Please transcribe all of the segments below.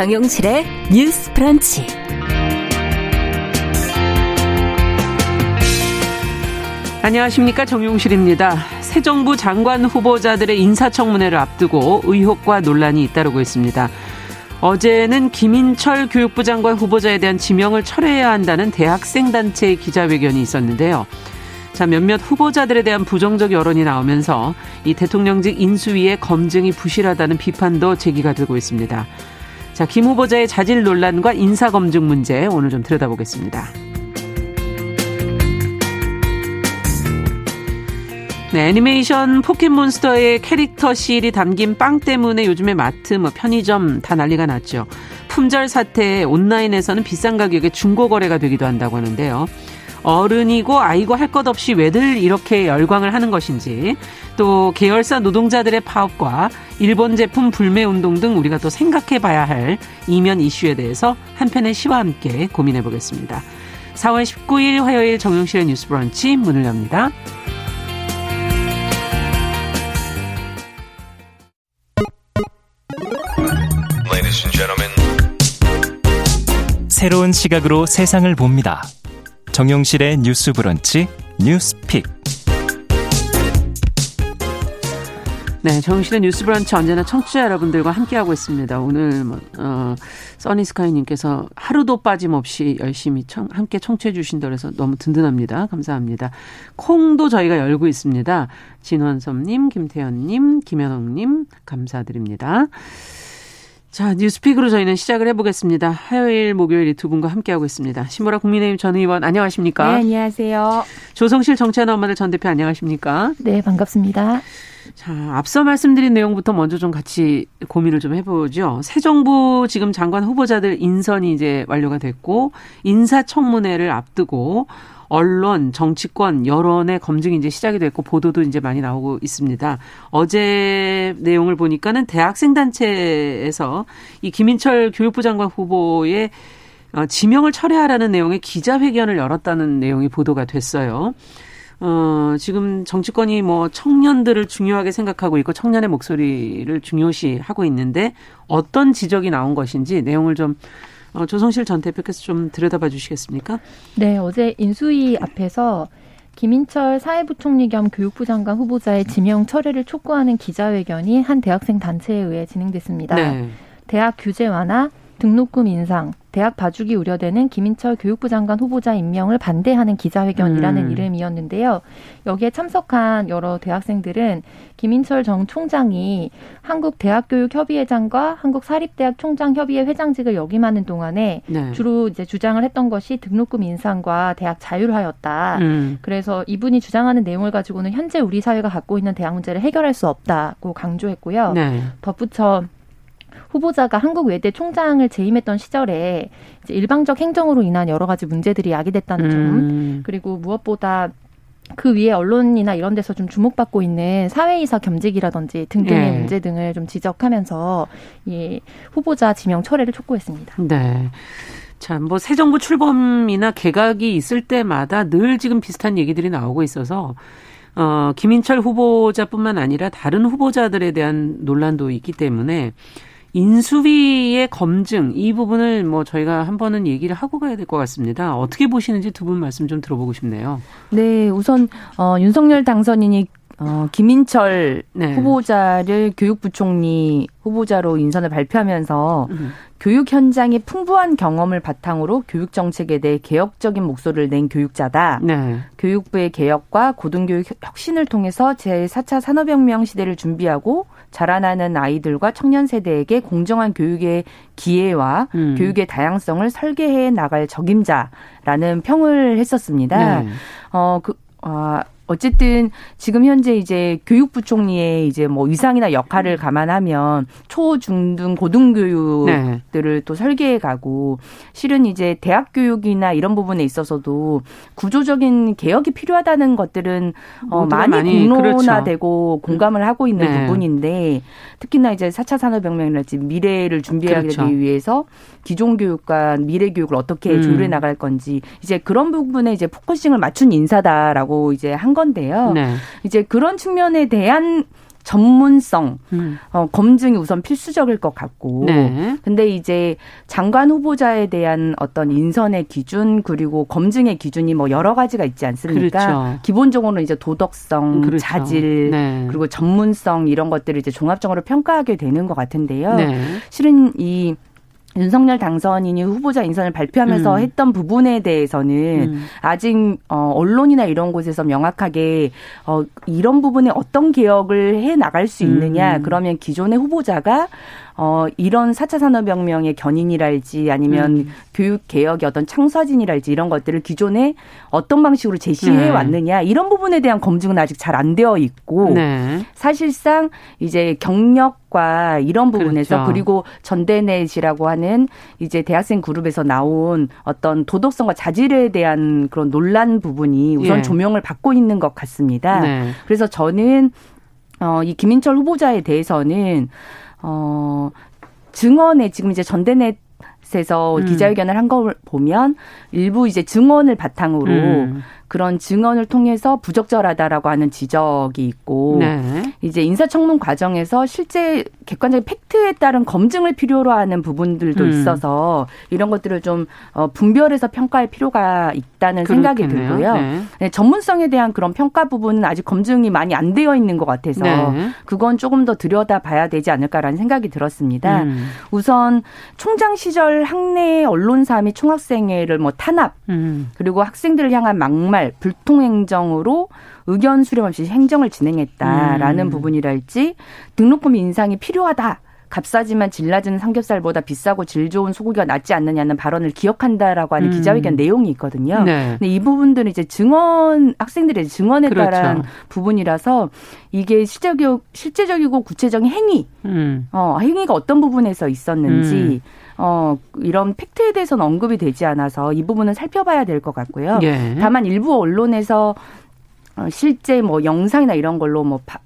정용실의 뉴스 프런치. 안녕하십니까 정용실입니다. 새 정부 장관 후보자들의 인사청문회를 앞두고 의혹과 논란이 잇따르고 있습니다. 어제는 김인철 교육부 장관 후보자에 대한 지명을 철회해야 한다는 대학생 단체의 기자회견이 있었는데요. 자, 몇몇 후보자들에 대한 부정적 여론이 나오면서 이 대통령직 인수위의 검증이 부실하다는 비판도 제기가 되고 있습니다. 자, 김 후보자의 자질 논란과 인사 검증 문제 오늘 좀 들여다보겠습니다. 네, 애니메이션 포켓몬스터의 캐릭터 시일이 담긴 빵 때문에 요즘에 마트, 뭐 편의점 다 난리가 났죠. 품절 사태에 온라인에서는 비싼 가격에 중고 거래가 되기도 한다고 하는데요. 어른이고 아이고 할 것 없이 왜들 이렇게 열광을 하는 것인지 또 계열사 노동자들의 파업과 일본 제품 불매 운동 등 우리가 또 생각해 봐야 할 이면 이슈에 대해서 한 편의 시와 함께 고민해 보겠습니다. 4월 19일 화요일 정용실의 뉴스 브런치 문을 엽니다. 새로운 시각으로 세상을 봅니다. 정용실의 뉴스 브런치 뉴스픽. 네, 정용실의 뉴스 브런치 언제나 청취자 여러분들과 함께하고 있습니다. 오늘 뭐, 어, 써니스카이님께서 하루도 빠짐없이 열심히 청, 함께 청취해 주신다 그래서 너무 든든합니다. 감사합니다. 콩도 저희가 열고 있습니다. 진원섭님, 김태현님, 김현옥님 감사드립니다. 자, 뉴스픽으로 저희는 시작을 해보겠습니다. 화요일, 목요일 이두 분과 함께하고 있습니다. 신보라 국민의힘 전 의원 안녕하십니까? 네, 안녕하세요. 조성실 정치하는 엄마들 전 대표 안녕하십니까? 네, 반갑습니다. 자, 앞서 말씀드린 내용부터 먼저 좀 같이 고민을 좀 해보죠. 새 정부 지금 장관 후보자들 인선이 이제 완료가 됐고 인사청문회를 앞두고 언론, 정치권, 여론의 검증이 이제 시작이 됐고 보도도 이제 많이 나오고 있습니다. 어제 내용을 보니까는 대학생 단체에서 이 김인철 교육부 장관 후보의 어, 지명을 철회하라는 내용의 기자회견을 열었다는 내용이 보도가 됐어요. 어, 지금 정치권이 뭐 청년들을 중요하게 생각하고 있고 청년의 목소리를 중요시 하고 있는데 어떤 지적이 나온 것인지 내용을 좀 어, 조성실 전 대표께서 좀 들여다봐 주시겠습니까? 네, 어제 인수위 앞에서 김인철 사회부총리 겸 교육부 장관 후보자의 지명 철회를 촉구하는 기자회견이 한 대학생 단체에 의해 진행됐습니다. 네. 대학 규제 완화, 등록금 인상, 대학 봐주기 우려되는 김인철 교육부 장관 후보자 임명을 반대하는 기자회견이라는 음. 이름이었는데요. 여기에 참석한 여러 대학생들은 김인철 정 총장이 한국대학교육협의회장과 한국사립대학 총장협의회 회장직을 역임하는 동안에 네. 주로 이제 주장을 했던 것이 등록금 인상과 대학 자율화였다. 음. 그래서 이분이 주장하는 내용을 가지고는 현재 우리 사회가 갖고 있는 대학 문제를 해결할 수 없다고 강조했고요. 네. 덧붙여 후보자가 한국 외대 총장을 재임했던 시절에 이제 일방적 행정으로 인한 여러 가지 문제들이 야기됐다는 점 음. 그리고 무엇보다 그 위에 언론이나 이런 데서 좀 주목받고 있는 사회이사 겸직이라든지 등등의 네. 문제 등을 좀 지적하면서 이 후보자 지명 철회를 촉구했습니다. 네. 참, 뭐, 새 정부 출범이나 개각이 있을 때마다 늘 지금 비슷한 얘기들이 나오고 있어서, 어, 김인철 후보자뿐만 아니라 다른 후보자들에 대한 논란도 있기 때문에, 인수위의 검증 이 부분을 뭐 저희가 한 번은 얘기를 하고 가야 될 것 같습니다. 어떻게 보시는지 두 분 말씀 좀 들어보고 싶네요. 네, 우선 어, 윤석열 당선인이 어, 김인철 네. 후보자를 교육부총리 후보자로 인선을 발표하면서 음. 교육 현장의 풍부한 경험을 바탕으로 교육 정책에 대해 개혁적인 목소리를 낸 교육자다. 네. 교육부의 개혁과 고등교육 혁신을 통해서 제4차 산업혁명 시대를 준비하고 자라나는 아이들과 청년 세대에게 공정한 교육의 기회와 음. 교육의 다양성을 설계해 나갈 적임자라는 평을 했었습니다. 네. 어, 그, 아, 어쨌든 지금 현재 이제 교육부 총리의 이제 뭐 위상이나 역할을 감안하면 초, 중, 등 고등교육들을 네. 또 설계해 가고 실은 이제 대학 교육이나 이런 부분에 있어서도 구조적인 개혁이 필요하다는 것들은 어 많이, 많이 공론화되고 그렇죠. 공감을 하고 있는 네. 부분인데 특히나 이제 4차 산업혁명이랄지 미래를 준비하기 그렇죠. 위해서 기존 교육과 미래 교육을 어떻게 음. 조율해 나갈 건지 이제 그런 부분에 이제 focusing을 맞춘 인사다라고 이제 한 건데요. 네. 이제 그런 측면에 대한 전문성 음. 어, 검증이 우선 필수적일 것 같고 네. 근데 이제 장관 후보자에 대한 어떤 인선의 기준 그리고 검증의 기준이 뭐 여러 가지가 있지 않습니까? 그렇죠. 기본적으로는 이제 도덕성, 그렇죠. 자질 네. 그리고 전문성 이런 것들을 이제 종합적으로 평가하게 되는 것 같은데요. 네. 실은 이 윤석열 당선인이 후보자 인선을 발표하면서 음. 했던 부분에 대해서는 음. 아직 어 언론이나 이런 곳에서 명확하게 어 이런 부분에 어떤 개혁을 해 나갈 수 있느냐 음. 그러면 기존의 후보자가 어, 이런 4차 산업혁명의 견인이랄지 아니면 음. 교육 개혁의 어떤 창사진이랄지 이런 것들을 기존에 어떤 방식으로 제시해 네. 왔느냐 이런 부분에 대한 검증은 아직 잘 안 되어 있고 네. 사실상 이제 경력과 이런 부분에서 그렇죠. 그리고 전대넷이라고 하는 이제 대학생 그룹에서 나온 어떤 도덕성과 자질에 대한 그런 논란 부분이 우선 예. 조명을 받고 있는 것 같습니다. 네. 그래서 저는 어, 이 김인철 후보자에 대해서는 어, 증언에 지금 이제 전대넷 에서 음. 기자회견을 한 걸 보면 일부 이제 증언을 바탕으로 음. 그런 증언을 통해서 부적절하다라고 하는 지적이 있고 네. 이제 인사청문 과정에서 실제 객관적인 팩트에 따른 검증을 필요로 하는 부분들도 음. 있어서 이런 것들을 좀 어, 분별해서 평가할 필요가 있다는 그렇겠네요. 생각이 들고요. 네. 네, 전문성에 대한 그런 평가 부분은 아직 검증이 많이 안 되어 있는 것 같아서 네. 그건 조금 더 들여다봐야 되지 않을까라는 생각이 들었습니다. 음. 우선 총장 시절 학내 언론사 및 총학생회를 뭐 탄압 음. 그리고 학생들을 향한 막말 정말 불통행정으로 의견 수렴 없이 행정을 진행했다라는 음. 부분이랄지 등록금 인상이 필요하다. 값싸지만 질 낮은 삼겹살보다 비싸고 질 좋은 소고기가 낫지 않느냐는 발언을 기억한다라고 하는 음. 기자회견 내용이 있거든요. 네. 근데 이 부분들은 이제 증언 학생들의 증언에 그렇죠. 따른 부분이라서 이게 실제적 실제적이고 구체적인 행위, 음. 어 행위가 어떤 부분에서 있었는지. 음. 어, 이런 팩트에 대해서는 언급이 되지 않아서 이 부분은 살펴봐야 될 것 같고요. 예. 다만 일부 언론에서 어, 실제 뭐 영상이나 이런 걸로 뭐 바,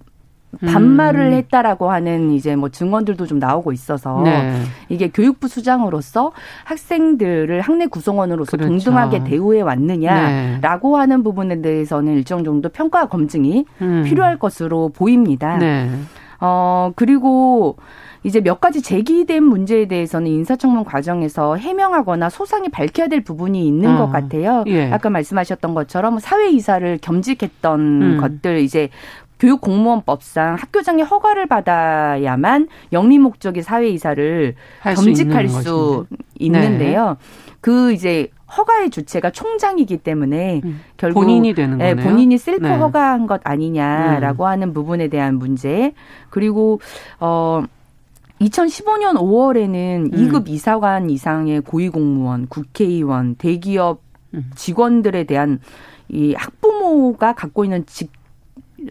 반말을 음. 했다라고 하는 이제 뭐 증언들도 좀 나오고 있어서 네. 이게 교육부 수장으로서 학생들을 학내 구성원으로서 그렇죠. 동등하게 대우해 왔느냐라고 네. 하는 부분에 대해서는 일정 정도 평가 검증이 음. 필요할 것으로 보입니다. 네. 어 그리고 이제 몇 가지 제기된 문제에 대해서는 인사청문 과정에서 해명하거나 소상히 밝혀야 될 부분이 있는 어. 것 같아요. 예. 아까 말씀하셨던 것처럼 사회 이사를 겸직했던 음. 것들 이제 교육 공무원법상 학교장의 허가를 받아야만 영리 목적의 사회 이사를 겸직할 수, 수 있는데요. 네. 그 이제 허가의 주체가 총장이기 때문에 음. 결국 본인이 되는 네, 거네요. 본인이 셀프 네. 허가한 것 아니냐라고 음. 하는 부분에 대한 문제 그리고 어 2015년 5월에는 음. 2급 이사관 이상의 고위공무원, 국회의원, 대기업 음. 직원들에 대한 이 학부모가 갖고 있는 직,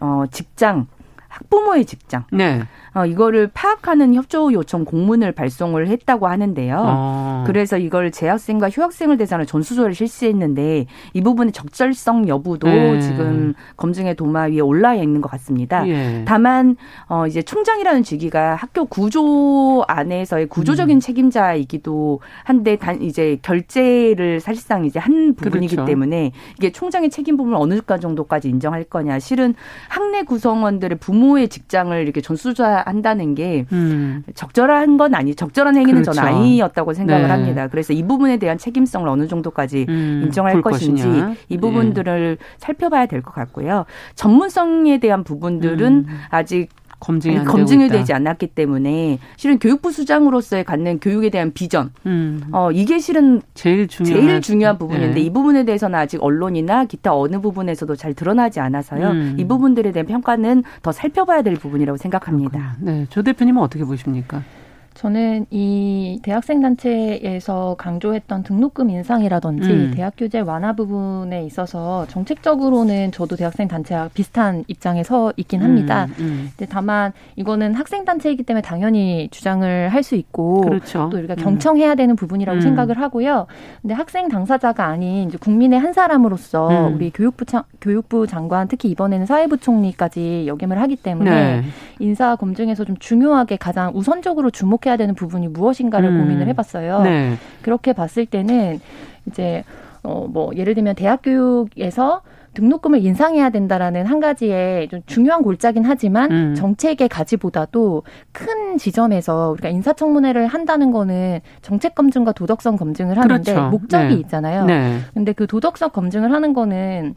어, 직장, 학부모의 직장. 네. 어, 이거를 파악하는 협조 요청 공문을 발송을 했다고 하는데요. 아. 그래서 이걸 재학생과 휴학생을 대상으로 전수조사를 실시했는데 이 부분의 적절성 여부도 네. 지금 검증의 도마 위에 올라 있는 것 같습니다. 예. 다만 어, 이제 총장이라는 직위가 학교 구조 안에서의 구조적인 음. 책임자이기도 한데 단 이제 결재를 사실상 이제 한 부분이기 그렇죠. 때문에 이게 총장의 책임 부분을 어느 정도까지 인정할 거냐. 실은 학내 구성원들의 부모의 직장을 이렇게 전수조사 한다는 게 음. 적절한 건 아니 적절한 행위는 그렇죠. 저는 아니었다고 생각을 네. 합니다. 그래서 이 부분에 대한 책임성을 어느 정도까지 음. 인정할 것인지 것이냐. 이 부분들을 네. 살펴봐야 될 것 같고요. 전문성에 대한 부분들은 음. 아직 검증이, 검증이 되지 않았기 때문에 실은 교육부 수장으로서의 갖는 교육에 대한 비전, 음. 어 이게 실은 제일 중요한, 제일 중요한 부분인데 네. 이 부분에 대해서는 아직 언론이나 기타 어느 부분에서도 잘 드러나지 않아서요. 음. 이 부분들에 대한 평가는 더 살펴봐야 될 부분이라고 생각합니다. 그렇구나. 네, 조 대표님은 어떻게 보십니까? 저는 이 대학생 단체에서 강조했던 등록금 인상이라든지 음. 대학 규제 완화 부분에 있어서 정책적으로는 저도 대학생 단체와 비슷한 입장에 서 있긴 음, 합니다. 음, 음. 근데 다만 이거는 학생 단체이기 때문에 당연히 주장을 할 수 있고 그렇죠. 또 우리가 음. 경청해야 되는 부분이라고 음. 생각을 하고요. 근데 학생 당사자가 아닌 이제 국민의 한 사람으로서 우리 교육부 차, 교육부 장관 특히 이번에는 사회부총리까지 역임을 하기 때문에 네. 인사 검증에서 좀 중요하게 가장 우선적으로 주목 해야 해야 되는 부분이 무엇인가를 음. 고민을 해봤어요. 네. 그렇게 봤을 때는 이제 어 뭐 예를 들면 대학 교육에서 등록금을 인상해야 된다라는 한 가지의 좀 중요한 골자긴 하지만 음. 정책의 가지보다도 큰 지점에서 우리가 인사청문회를 한다는 거는 정책 검증과 도덕성 검증을 하는데 그렇죠. 목적이 네. 있잖아요. 네. 근데 그 도덕성 검증을 하는 거는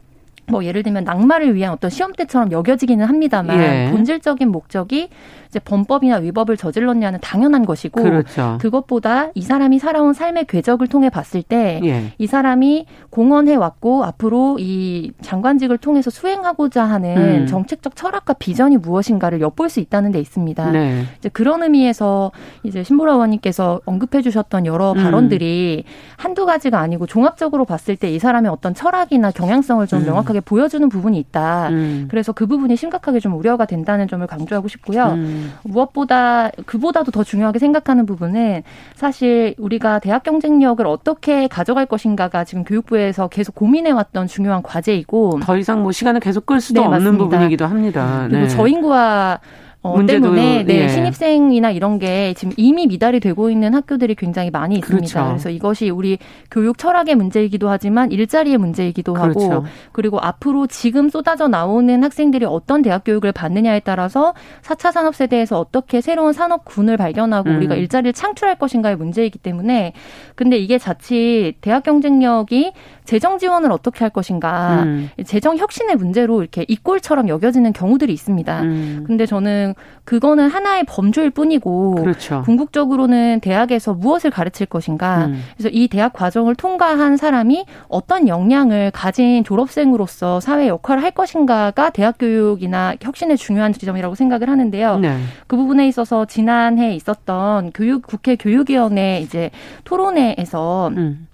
뭐 예를 들면 낙마를 위한 어떤 시험 때처럼 여겨지기는 합니다만 예. 본질적인 목적이 이제 범법이나 위법을 저질렀냐는 당연한 것이고 그렇죠. 그것보다 이 사람이 살아온 삶의 궤적을 통해 봤을 때이 예. 사람이 공헌해 왔고 앞으로 이 장관직을 통해서 수행하고자 하는 음. 정책적 철학과 비전이 무엇인가를 엿볼 수 있다는 데 있습니다. 네. 이제 그런 의미에서 이제 신보라 의원님께서 언급해 주셨던 여러 음. 발언들이 한두 가지가 아니고 종합적으로 봤을 때 이 사람의 어떤 철학이나 경향성을 좀 음. 명확하게 보여주는 부분이 있다. 음. 그래서 그 부분이 심각하게 좀 우려가 된다는 점을 강조하고 싶고요. 음. 무엇보다 그보다도 더 중요하게 생각하는 부분은 사실 우리가 대학 경쟁력을 어떻게 가져갈 것인가가 지금 교육부에서 계속 고민해왔던 중요한 과제이고 더 이상 뭐 시간을 계속 끌 수도 네, 없는 맞습니다. 부분이기도 합니다. 그리고 네. 저인구와 어, 문제도, 때문에 네, 예. 신입생이나 이런 게 지금 이미 미달이 되고 있는 학교들이 굉장히 많이 있습니다. 그렇죠. 그래서 이것이 우리 교육 철학의 문제이기도 하지만 일자리의 문제이기도 그렇죠. 하고 그리고 앞으로 지금 쏟아져 나오는 학생들이 어떤 대학 교육을 받느냐에 따라서 4차 산업 세대에서 어떻게 새로운 산업군을 발견하고 음. 우리가 일자리를 창출할 것인가의 문제이기 때문에 근데 이게 자칫 대학 경쟁력이 재정 지원을 어떻게 할 것인가, 음. 재정 혁신의 문제로 이렇게 이꼴처럼 여겨지는 경우들이 있습니다. 음. 근데 저는 그거는 하나의 범주일 뿐이고 그렇죠. 궁극적으로는 대학에서 무엇을 가르칠 것인가. 음. 그래서 이 대학 과정을 통과한 사람이 어떤 역량을 가진 졸업생으로서 사회 역할을 할 것인가가 대학 교육이나 혁신의 중요한 지점이라고 생각을 하는데요. 네. 그 부분에 있어서 지난해 있었던 교육 국회 교육위원회 이제 토론회에서 음.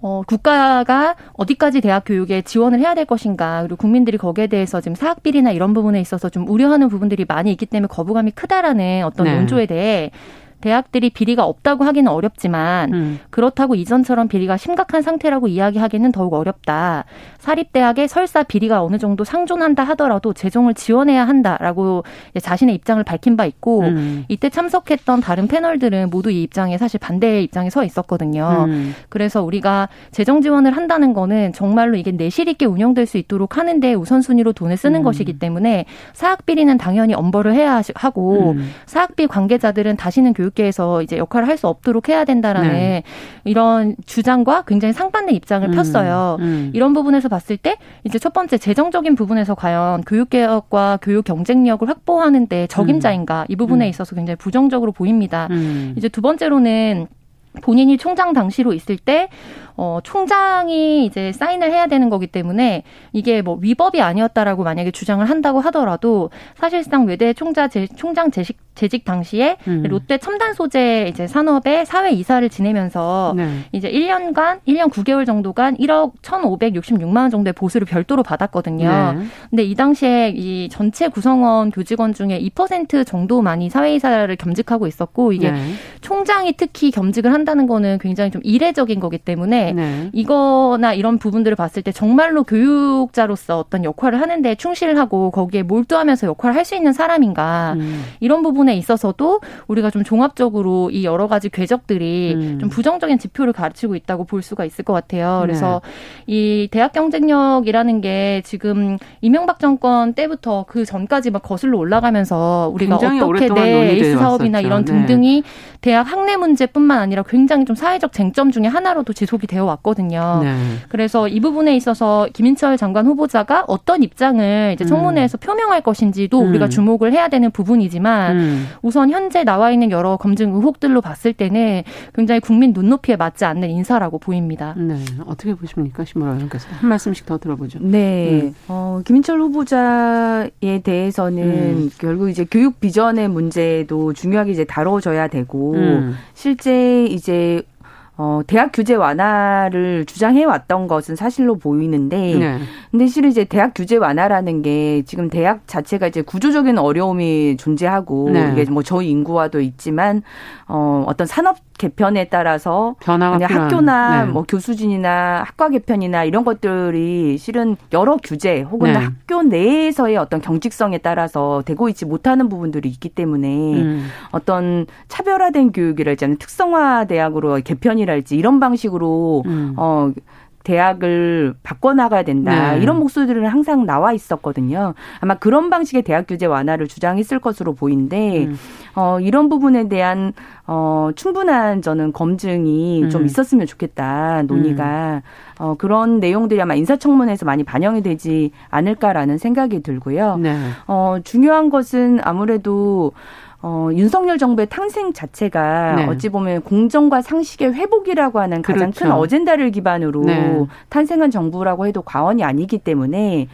어, 국가가 어디까지 대학 교육에 지원을 해야 될 것인가, 그리고 국민들이 거기에 대해서 지금 사학 비리나 이런 부분에 있어서 좀 우려하는 부분들이 많이 있기 때문에 거부감이 크다라는 어떤 네. 논조에 대해 대학들이 비리가 없다고 하기는 어렵지만 음. 그렇다고 이전처럼 비리가 심각한 상태라고 이야기하기는 더욱 어렵다. 사립대학의 설사 비리가 어느 정도 상존한다 하더라도 재정을 지원해야 한다라고 자신의 입장을 밝힌 바 있고 음. 이때 참석했던 다른 패널들은 모두 이 입장에 사실 반대의 입장에 서 있었거든요. 음. 그래서 우리가 재정 지원을 한다는 거는 정말로 이게 내실 있게 운영될 수 있도록 하는데 우선순위로 돈을 쓰는 음. 것이기 때문에 사학 비리는 당연히 엄벌을 해야 하고 음. 사학비 관계자들은 다시는 교육 교육계에서 이제 역할을 할 수 없도록 해야 된다라는 네. 이런 주장과 굉장히 상반된 입장을 음, 폈어요. 음. 이런 부분에서 봤을 때 이제 첫 번째 재정적인 부분에서 과연 교육 개혁과 교육 경쟁력을 확보하는데 적임자인가 음. 이 부분에 음. 있어서 굉장히 부정적으로 보입니다. 음. 이제 두 번째로는 본인이 총장 당시로 있을 때 어, 총장이 이제 사인을 해야 되는 거기 때문에 이게 뭐 위법이 아니었다라고 만약에 주장을 한다고 하더라도 사실상 외대 총자 제, 총장 재직 재직 당시에 음. 롯데 첨단 소재 이제 산업의 사회 이사를 지내면서 네. 이제 1년간 1년 9개월 정도간 1억 1,566만 원 정도의 보수를 별도로 받았거든요. 네. 근데 이 당시에 이 전체 구성원 교직원 중에 2% 정도만이 사회 이사를 겸직하고 있었고 이게 네. 총장이 특히 겸직을 한다는 거는 굉장히 좀 이례적인 거기 때문에 네. 이거나 이런 부분들을 봤을 때 정말로 교육자로서 어떤 역할을 하는데 충실하고 거기에 몰두하면서 역할을 할 수 있는 사람인가 음. 이런 부분 에 있어서도 우리가 좀 종합적으로 이 여러 가지 궤적들이 음. 좀 부정적인 지표를 가르치고 있다고 볼 수가 있을 것 같아요. 그래서 네. 이 대학 경쟁력이라는 게 지금 이명박 정권 때부터 그 전까지 막 거슬러 올라가면서 우리가 어떻게 내 에이스 사업이나 이런 네. 등등이 대학 학내 문제뿐만 아니라 굉장히 좀 사회적 쟁점 중에 하나로도 지속이 되어 왔거든요. 네. 그래서 이 부분에 있어서 김인철 장관 후보자가 어떤 입장을 이제 청문회에서 음. 표명할 것인지도 음. 우리가 주목을 해야 되는 부분이지만 음. 우선 현재 나와 있는 여러 검증 의혹들로 봤을 때는 굉장히 국민 눈높이에 맞지 않는 인사라고 보입니다. 네. 어떻게 보십니까? 신보라 의원께서 한 말씀씩 더 들어보죠. 네. 음. 어, 김인철 후보자에 대해서는 음. 결국 이제 교육 비전의 문제도 중요하게 이제 다뤄져야 되고 음. 실제 이제 어, 대학 규제 완화를 주장해 왔던 것은 사실로 보이는데, 네. 근데 실은 이제 대학 규제 완화라는 게 지금 대학 자체가 이제 구조적인 어려움이 존재하고, 네. 이게 뭐 저희 인구와도 있지만, 어, 어떤 산업 개편에 따라서 변화가 학교나 네. 뭐 교수진이나 학과 개편이나 이런 것들이 실은 여러 규제 혹은 네. 학교 내에서의 어떤 경직성에 따라서 되고 있지 못하는 부분들이 있기 때문에 음. 어떤 차별화된 교육이랄지 특성화 대학으로 개편이 랄지 이런 방식으로 음. 어 대학을 바꿔나가야 된다. 네. 이런 목소리들은 항상 나와 있었거든요. 아마 그런 방식의 대학 규제 완화를 주장했을 것으로 보이는데, 음. 어, 이런 부분에 대한, 어, 충분한 저는 검증이 음. 좀 있었으면 좋겠다. 논의가. 음. 어, 그런 내용들이 아마 인사청문회에서 많이 반영이 되지 않을까라는 생각이 들고요. 네. 어, 중요한 것은 아무래도 어, 윤석열 정부의 탄생 자체가 네. 어찌 보면 공정과 상식의 회복이라고 하는 가장 그렇죠. 큰 어젠다를 기반으로 네. 탄생한 정부라고 해도 과언이 아니기 때문에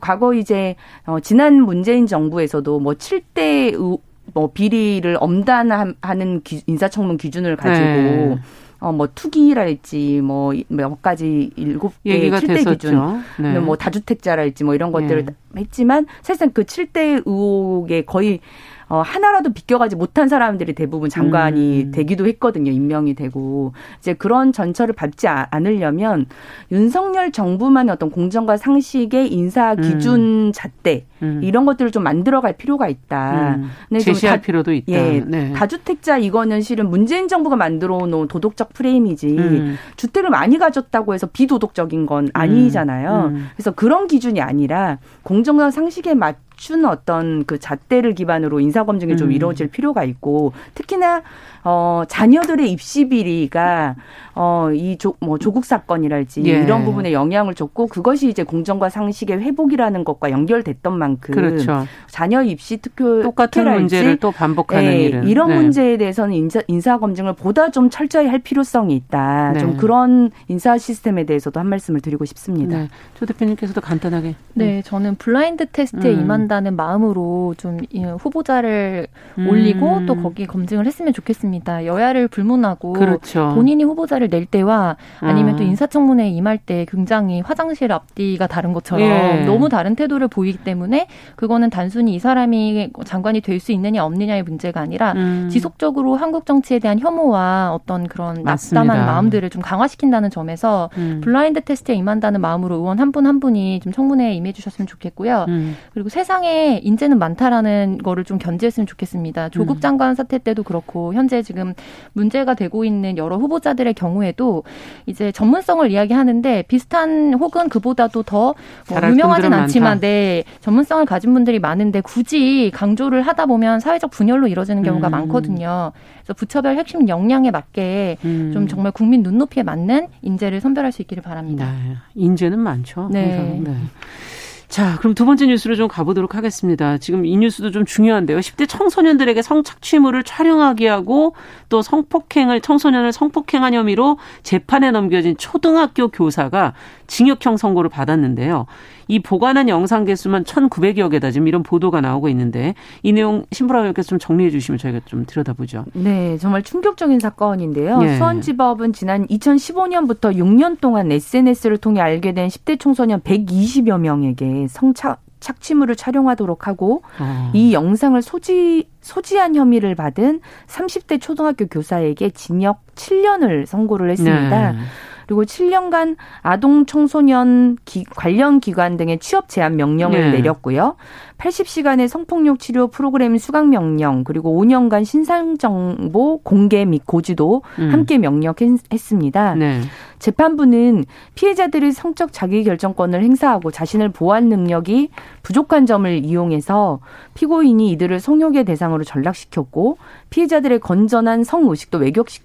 과거 이제 어, 지난 문재인 정부에서도 뭐 7대 뭐 비리를 엄단하는 기, 인사청문 기준을 가지고 네. 어, 뭐, 투기랄지, 뭐, 몇 가지 일곱 개 7대 기준, 네. 뭐, 다주택자랄지, 뭐, 이런 것들을 네. 했지만, 사실상 그 7대 의혹에 거의 어, 하나라도 비껴가지 못한 사람들이 대부분 장관이 음. 되기도 했거든요. 임명이 되고. 이제 그런 전철을 밟지 않으려면 윤석열 정부만의 어떤 공정과 상식의 인사 기준 음. 잣대 음. 이런 것들을 좀 만들어갈 필요가 있다. 음. 제시할 다, 필요도 있다. 예, 네. 다주택자 이거는 실은 문재인 정부가 만들어 놓은 도덕적 프레임이지 음. 주택을 많이 가졌다고 해서 비도덕적인 건 아니잖아요. 음. 그래서 그런 기준이 아니라 공정과 상식에 맞 맞춘 어떤 그 잣대를 기반으로 인사 검증이 좀 음. 이루어질 필요가 있고 특히나 어 자녀들의 입시 비리가 어이뭐 조국 사건이랄지 예. 이런 부분에 영향을 줬고 그것이 이제 공정과 상식의 회복이라는 것과 연결됐던 만큼 그렇죠. 자녀 입시 특효 똑같은 문제를 또 반복하는 예, 일은 이런 네. 문제에 대해서는 인사 인사 검증을 보다 좀 철저히 할 필요성이 있다. 네. 좀 그런 인사 시스템에 대해서도 한 말씀을 드리고 싶습니다. 네. 조 대표님께서도 간단하게. 네, 저는 블라인드 테스트에 음. 임한 다는 마음으로 좀 후보자를 음. 올리고 또 거기 검증을 했으면 좋겠습니다. 여야를 불문하고 그렇죠. 본인이 후보자를 낼 때와 아니면 음. 또 인사청문회에 임할 때 굉장히 화장실 앞뒤가 다른 것처럼 예. 너무 다른 태도를 보이기 때문에 그거는 단순히 이 사람이 장관이 될 수 있느냐 없느냐의 문제가 아니라 음. 지속적으로 한국 정치에 대한 혐오와 어떤 그런 맞습니다. 낙담한 마음들을 좀 강화시킨다는 점에서 음. 블라인드 테스트에 임한다는 마음으로 의원 한 분한 한 분이 좀 청문회에 임해 주셨으면 좋겠고요. 음. 그리고 세상 에 인재는 많다라는 거를 좀 견지했으면 좋겠습니다. 조국 음. 장관 사태 때도 그렇고 현재 지금 문제가 되고 있는 여러 후보자들의 경우에도 이제 전문성을 이야기하는데 비슷한 혹은 그보다도 더 뭐 유명하진 않지만 네 전문성을 가진 분들이 많은데 굳이 강조를 하다 보면 사회적 분열로 이루어지는 경우가 음. 많거든요. 그래서 부처별 핵심 역량에 맞게 음. 좀 정말 국민 눈높이에 맞는 인재를 선별할 수 있기를 바랍니다. 네. 인재는 많죠. 네. 네. 자, 그럼 두 번째 뉴스로 좀 가보도록 하겠습니다. 지금 이 뉴스도 좀 중요한데요. 10대 청소년들에게 성착취물을 촬영하게 하고 또 성폭행을 청소년을 성폭행한 혐의로 재판에 넘겨진 초등학교 교사가 징역형 선고를 받았는데요. 이 보관한 영상 개수만 1,900여 개다. 지금 이런 보도가 나오고 있는데 이 내용 신부라 의원께서 좀 정리해 주시면 저희가 좀 들여다보죠. 네, 정말 충격적인 사건인데요. 예. 수원지법은 지난 2015년부터 6년 동안 SNS를 통해 알게 된 10대 청소년 120여 명에게 성착 착취물을 촬영하도록 하고 어. 이 영상을 소지 소지한 혐의를 받은 30대 초등학교 교사에게 징역 7년을 선고를 했습니다. 네. 그리고 7년간 아동 청소년 기, 관련 기관 등의 취업 제한 명령을 네. 내렸고요. 80시간의 성폭력 치료 프로그램 수강 명령 그리고 5년간 신상 정보 공개 및 고지도 음. 함께 명령했습니다. 네. 재판부는 피해자들의 성적 자기 결정권을 행사하고 자신을 보호할 능력이 부족한 점을 이용해서 피고인이 이들을 성욕의 대상으로 전락시켰고 피해자들의 건전한 성의식도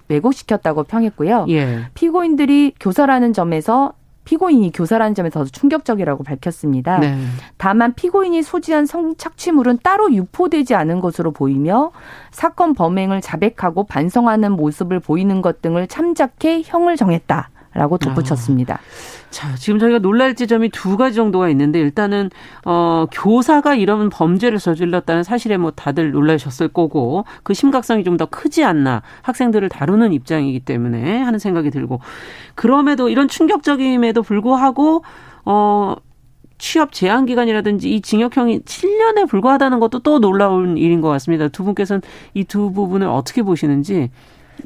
왜곡시켰다고 평했고요. 예. 피고인들이 교사라는 점에서 피고인이 교사라는 점에서 충격적이라고 밝혔습니다. 네. 다만 피고인이 소지한 성착취물은 따로 유포되지 않은 것으로 보이며 사건 범행을 자백하고 반성하는 모습을 보이는 것 등을 참작해 형을 정했다. 라고 덧붙였습니다. 아. 자, 지금 저희가 놀랄 지점이 두 가지 정도가 있는데 일단은 어 교사가 이런 범죄를 저질렀다는 사실에 뭐 다들 놀라셨을 거고 그 심각성이 좀 더 크지 않나 학생들을 다루는 입장이기 때문에 하는 생각이 들고 그럼에도 이런 충격적임에도 불구하고 어 취업 제한 기간이라든지 이 징역형이 7년에 불과하다는 것도 또 놀라운 일인 것 같습니다. 두 분께서는 이 두 부분을 어떻게 보시는지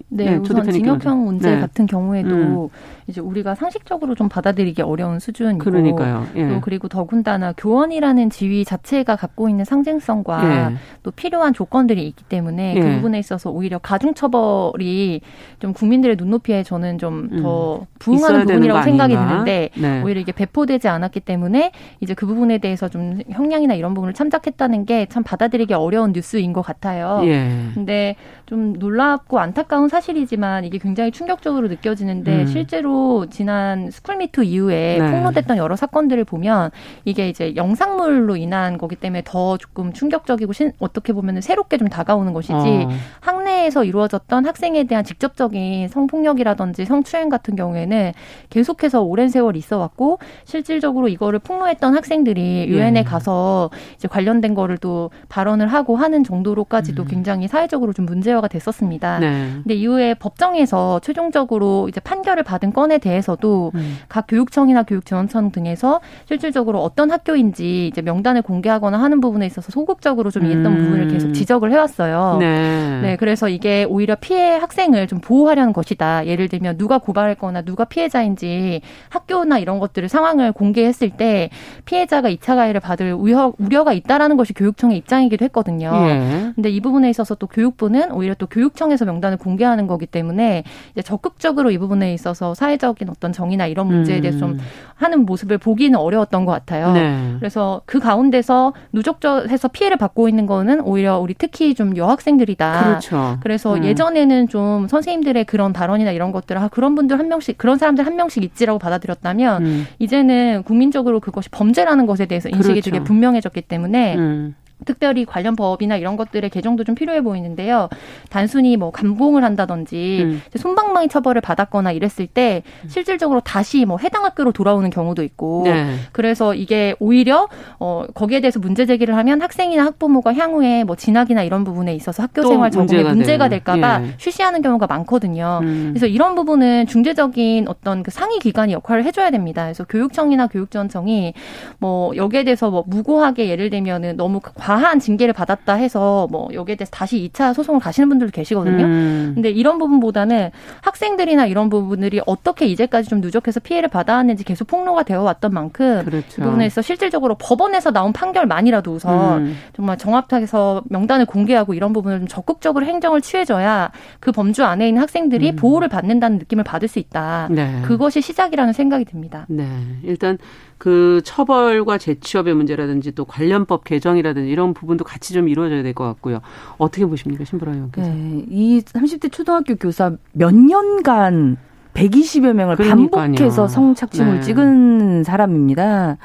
네, 네 우선 징역형 문제 네. 같은 경우에도 음. 이제 우리가 상식적으로 좀 받아들이기 어려운 수준이고 그러니까요. 예. 또 그리고 더군다나 교원이라는 지위 자체가 갖고 있는 상징성과 예. 또 필요한 조건들이 있기 때문에 그 예. 그 부분에 있어서 오히려 가중 처벌이 좀 국민들의 눈높이에 저는 좀더 음. 부응하는 부분이라고 생각이 드는데 네. 오히려 이게 배포되지 않았기 때문에 이제 그 부분에 대해서 좀 형량이나 이런 부분을 참작했다는 게 참 받아들이기 어려운 뉴스인 것 같아요. 예. 근데 좀 놀랍고 안타까운 사실이지만 이게 굉장히 충격적으로 느껴지는데 음. 실제로 지난 스쿨미투 이후에 네. 폭로됐던 여러 사건들을 보면 이게 이제 영상물로 인한 거기 때문에 더 조금 충격적이고 신, 어떻게 보면 새롭게 좀 다가오는 것이지 어. 학내에서 이루어졌던 학생에 대한 직접적인 성폭력이라든지 성추행 같은 경우에는 계속해서 오랜 세월 있어 왔고 실질적으로 이거를 폭로했던 학생들이 유엔에 예. 가서 이제 관련된 거를 또 발언을 하고 하는 정도로까지도 음. 굉장히 사회적으로 좀 문제화가 됐었습니다. 네. 근데 이후에 법정에서 최종적으로 이제 판결을 받은 건에 대해서도 음. 각 교육청이나 교육지원청 등에서 실질적으로 어떤 학교인지 이제 명단을 공개하거나 하는 부분에 있어서 소극적으로 좀 이했던 음. 부분을 계속 지적을 해왔어요. 네. 네. 그래서 이게 오히려 피해 학생을 좀 보호하려는 것이다. 예를 들면 누가 고발했거나 누가 피해자인지 학교나 이런 것들을 상황을 공개했을 때 피해자가 2차 가해를 받을 우려, 우려가 있다라는 것이 교육청의 입장이기도 했거든요. 예. 근데 이 부분에 있어서 또 교육부는 오히려 오히려 또 교육청에서 명단을 공개하는 거기 때문에 이제 적극적으로 이 부분에 있어서 사회 적인 어떤 정의나 이런 문제에 대해서 좀 음. 하는 모습을 보기는 어려웠던 것 같아요. 네. 그래서 그 가운데서 누적적해서 피해를 받고 있는 거는 오히려 우리 특히 좀 여학생들이다. 그렇죠. 그래서 음. 예전에는 좀 선생님들의 그런 발언이나 이런 것들 아 그런 분들 한 명씩 그런 사람들 한 명씩 있지라고 받아들였다면 음. 이제는 국민적으로 그것이 범죄라는 것에 대해서 인식이 그렇죠. 되게 분명해졌기 때문에 음. 특별히 관련 법이나 이런 것들의 개정도 좀 필요해 보이는데요. 단순히 뭐 감봉을 한다든지 음. 손방망이 처벌을 받았거나 이랬을 때 실질적으로 다시 뭐 해당 학교로 돌아오는 경우도 있고 네. 그래서 이게 오히려 어 거기에 대해서 문제 제기를 하면 학생이나 학부모가 향후에 뭐 진학이나 이런 부분에 있어서 학교 생활 적응에 문제가, 문제가 될까봐 예. 쉬쉬하는 경우가 많거든요. 음. 그래서 이런 부분은 중재적인 어떤 그 상위 기관이 역할을 해줘야 됩니다. 그래서 교육청이나 교육지원청이 뭐 여기에 대해서 뭐 무고하게 예를 들면은 너무 과 과한 징계를 받았다 해서 뭐 여기에 대해서 다시 2차 소송을 가시는 분들도 계시거든요. 음. 근데 이런 부분보다는 학생들이나 이런 부분들이 어떻게 이제까지 좀 누적해서 피해를 받아왔는지 계속 폭로가 되어 왔던 만큼 그렇죠. 그 부분에서 실질적으로 법원에서 나온 판결만이라도 우선 음. 정말 정확하게서 명단을 공개하고 이런 부분을 좀 적극적으로 행정을 취해줘야 그 범주 안에 있는 학생들이 음. 보호를 받는다는 느낌을 받을 수 있다. 네. 그것이 시작이라는 생각이 듭니다. 네. 일단 그 처벌과 재취업의 문제라든지 또 관련법 개정이라든지 이런 부분도 같이 좀 이루어져야 될 것 같고요. 어떻게 보십니까, 신보라 의원께서? 네, 이 30대 초등학교 교사 몇 년간 120여 명을 그러니까요. 반복해서 성착취물 네. 찍은 사람입니다.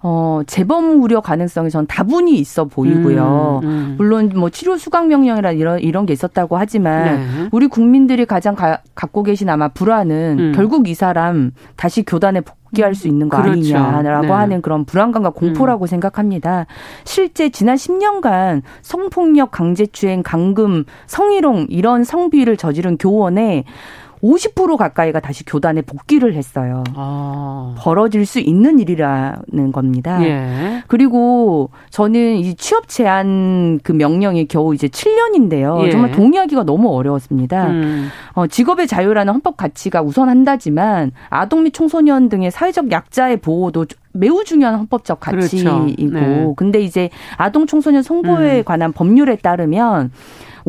어, 재범 우려 가능성이 전 다분히 있어 보이고요. 음, 음. 물론 뭐 치료 수강 명령이라 이런 이런 게 있었다고 하지만 네. 우리 국민들이 가장 가, 갖고 계신 아마 불안은 음. 결국 이 사람 다시 교단에 복귀할 수 있는 거 그렇죠. 아니냐라고 네. 하는 그런 불안감과 공포라고 음. 생각합니다. 실제 지난 10년간 성폭력, 강제추행, 강금, 성희롱 이런 성비를 저지른 교원에 50% 가까이가 다시 교단에 복귀를 했어요. 아. 벌어질 수 있는 일이라는 겁니다. 예. 그리고 저는 이 취업 제한 그 명령이 겨우 이제 7년인데요. 예. 정말 동의하기가 너무 어려웠습니다. 음. 어, 직업의 자유라는 헌법 가치가 우선한다지만 아동 및 청소년 등의 사회적 약자의 보호도 매우 중요한 헌법적 가치이고 그렇죠. 네. 근데 이제 아동 청소년 성보호에 음. 관한 법률에 따르면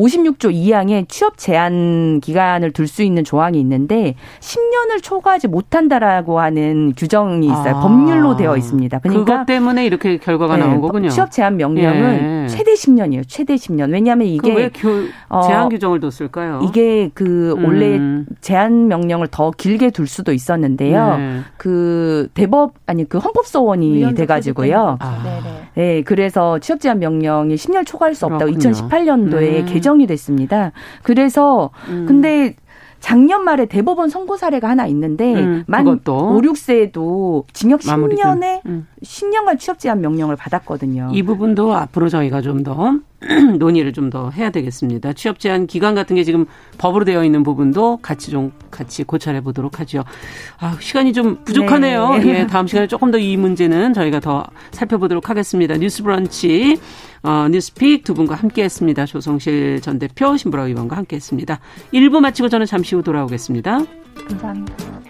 56조 2항에 취업 제한 기간을 둘 수 있는 조항이 있는데 10년을 초과하지 못한다라고 하는 규정이 있어요. 아. 법률로 되어 있습니다. 그러니까 그것 때문에 이렇게 결과가 네, 나온 거군요. 취업 제한 명령은 예. 최대 10년이에요. 최대 10년. 왜냐하면 이게 왜 교, 어, 제한 규정을 뒀을까요? 이게 그 음. 원래 제한 명령을 더 길게 둘 수도 있었는데요. 네. 그 대법 아니 그 헌법소원이 돼가지고요. 아. 네, 그래서 취업 제한 명령이 10년 초과할 수 없다고 그렇군요. 2018년도에 음. 개정 이 됐습니다. 그래서 음. 근데 작년 말에 대법원 선고 사례가 하나 있는데 음, 만 5, 6세에도 징역 10년에 음. 10년간 취업 제한 명령을 받았거든요. 이 부분도 앞으로 저희가 좀 더 논의를 좀 더 해야 되겠습니다. 취업 제한 기간 같은 게 지금 법으로 되어 있는 부분도 같이 좀 같이 고찰해 보도록 하죠. 아, 시간이 좀 부족하네요. 네. 예, 다음 시간에 조금 더 이 문제는 저희가 더 살펴보도록 하겠습니다. 뉴스 브런치 어, 뉴스픽 두 분과 함께 했습니다. 조성실 전 대표, 신보라 의원과 함께 했습니다. 1부 마치고 저는 잠시 후 돌아오겠습니다. 감사합니다.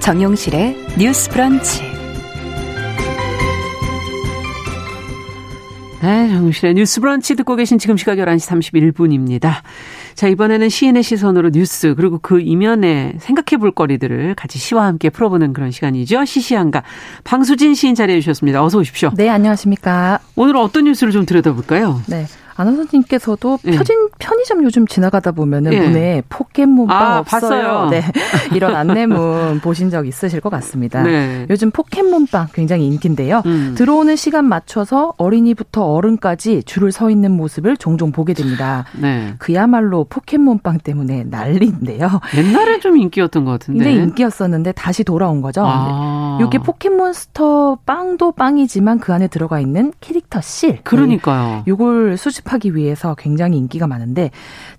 정용실의 뉴스 브런치. 네, 정용실의 뉴스 브런치 듣고 계신 지금 시각 11시 31분입니다. 자, 이번에는 시인의 시선으로 뉴스, 그리고 그 이면에 생각해 볼 거리들을 같이 시와 함께 풀어보는 그런 시간이죠. 시시한가. 방수진 시인 자리해 주셨습니다. 어서 오십시오. 네, 안녕하십니까. 오늘 어떤 뉴스를 좀 들여다볼까요? 네. 아나운서님께서도 예. 편진, 편의점 요즘 지나가다 보면은 예. 문에 포켓몬빵 아, 없어요. 봤어요. 네. 이런 안내문 보신 적 있으실 것 같습니다. 네. 요즘 포켓몬빵 굉장히 인기인데요. 음. 들어오는 시간 맞춰서 어린이부터 어른까지 줄을 서 있는 모습을 종종 보게 됩니다. 네. 그야말로 포켓몬빵 때문에 난리인데요. 옛날에 좀 인기였던 것 같은데. 굉장히 인기였었는데 다시 돌아온 거죠. 아. 이게 포켓몬스터 빵도 빵이지만 그 안에 들어가 있는 캐릭터 실. 그러니까요. 이걸 수집 수집하기 위해서 굉장히 인기가 많은데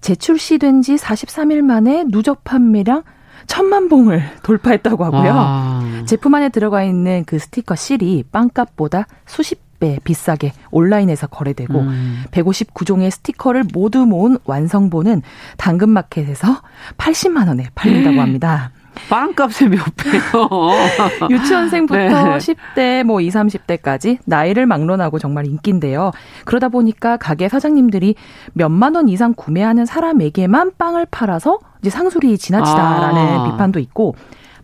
재출시된 지 43일 만에 누적 판매량 천만 봉을 돌파했다고 하고요. 아. 제품 안에 들어가 있는 그 스티커 실이 빵값보다 수십 배 비싸게 온라인에서 거래되고 음. 159종의 스티커를 모두 모은 완성본은 당근마켓에서 80만 원에 팔린다고 합니다. 빵값의 몇 배요? 유치원생부터 네. 10대, 뭐 20, 30대까지 나이를 막론하고 정말 인기인데요. 그러다 보니까 가게 사장님들이 몇만 원 이상 구매하는 사람에게만 빵을 팔아서 이제 상술이 지나치다라는 아. 비판도 있고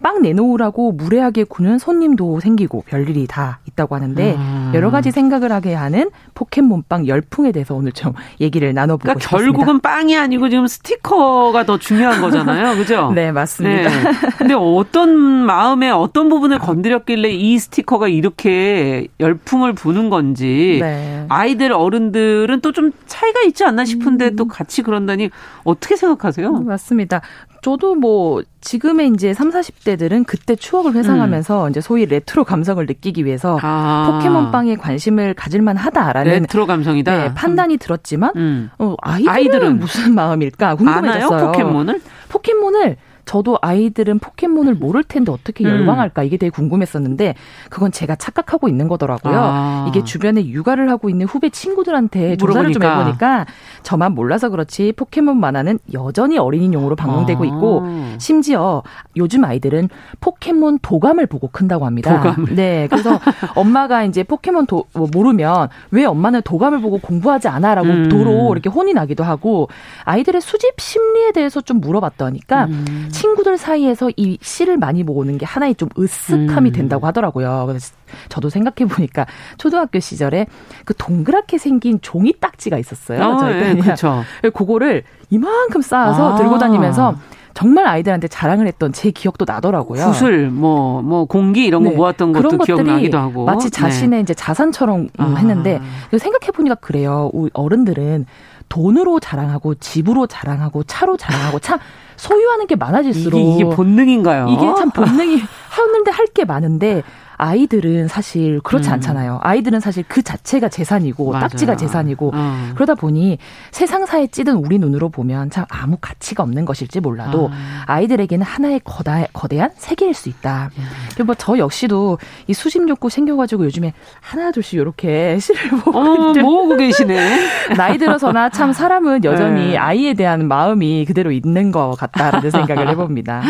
빵 내놓으라고 무례하게 구는 손님도 생기고 별일이 다 있다고 하는데 아. 여러 가지 생각을 하게 하는 포켓몬빵 열풍에 대해서 오늘 좀 얘기를 나눠보고 그러니까 싶습니다. 결국은 빵이 아니고 지금 스티커가 더 중요한 거잖아요. 그죠? 네, 맞습니다. 네. 근데 어떤 마음에 어떤 부분을 건드렸길래 이 스티커가 이렇게 열풍을 부는 건지 네. 아이들 어른들은 또 좀 차이가 있지 않나 싶은데 음. 또 같이 그런다니 어떻게 생각하세요? 맞습니다. 저도 뭐 지금의 이제 3, 40대들은 그때 추억을 회상하면서 음. 이제 소위 레트로 감성을 느끼기 위해서 아. 포켓몬빵에 관심을 가질 만 하다라는 레트로 감성이다. 네, 판단이 음. 들었지만 음. 어, 아이들은, 아이들은, 무슨 마음일까 궁금해졌어요. 포켓몬을? 포켓몬을 저도 아이들은 포켓몬을 모를 텐데 어떻게 음. 열광할까 이게 되게 궁금했었는데 그건 제가 착각하고 있는 거더라고요. 아. 이게 주변에 육아를 하고 있는 후배 친구들한테 조사를 좀 해보니까 저만 몰라서 그렇지 포켓몬 만화는 여전히 어린이용으로 방송되고 아. 있고 심지어 요즘 아이들은 포켓몬 도감을 보고 큰다고 합니다. 도감을. 네, 그래서 엄마가 이제 포켓몬 도, 뭐 모르면 왜 엄마는 도감을 보고 공부하지 않아라고 음. 도로 이렇게 혼이 나기도 하고 아이들의 수집 심리에 대해서 좀 물어봤더니까 음. 친구들 사이에서 이 시를 많이 모으는 게 하나의 좀 으쓱함이 음. 된다고 하더라고요. 그래서 저도 생각해 보니까 초등학교 시절에 그 동그랗게 생긴 종이 딱지가 있었어요. 아, 저희 때. 네, 그렇죠. 그거를 이만큼 쌓아서 아. 들고 다니면서 정말 아이들한테 자랑을 했던 제 기억도 나더라고요. 구슬, 뭐, 뭐, 공기 이런 거 네. 모았던 것도 기억나기도 하고. 마치 네. 자신의 네. 이제 자산처럼 아. 했는데, 생각해보니까 그래요. 어른들은 돈으로 자랑하고, 집으로 자랑하고, 차로 자랑하고, 참, 소유하는 게 많아질수록 이게, 이게 본능인가요? 이게 참 본능이 하는데 할 게 많은데 아이들은 사실 그렇지 음. 않잖아요. 아이들은 사실 그 자체가 재산이고 맞아요. 딱지가 재산이고 어. 그러다 보니 세상사에 찌든 우리 눈으로 보면 참 아무 가치가 없는 것일지 몰라도 아. 이들에게는 하나의 거다, 거대한 세계일 수 있다. 음. 그리고 뭐 저 역시도 이 수심 욕구 생겨가지고 요즘에 하나 둘씩 이렇게 시를 보고 어, 모으고 계시네. 나이 들어서나 참 사람은 여전히 네. 아이에 대한 마음이 그대로 있는 것 같다라는 생각을 해봅니다.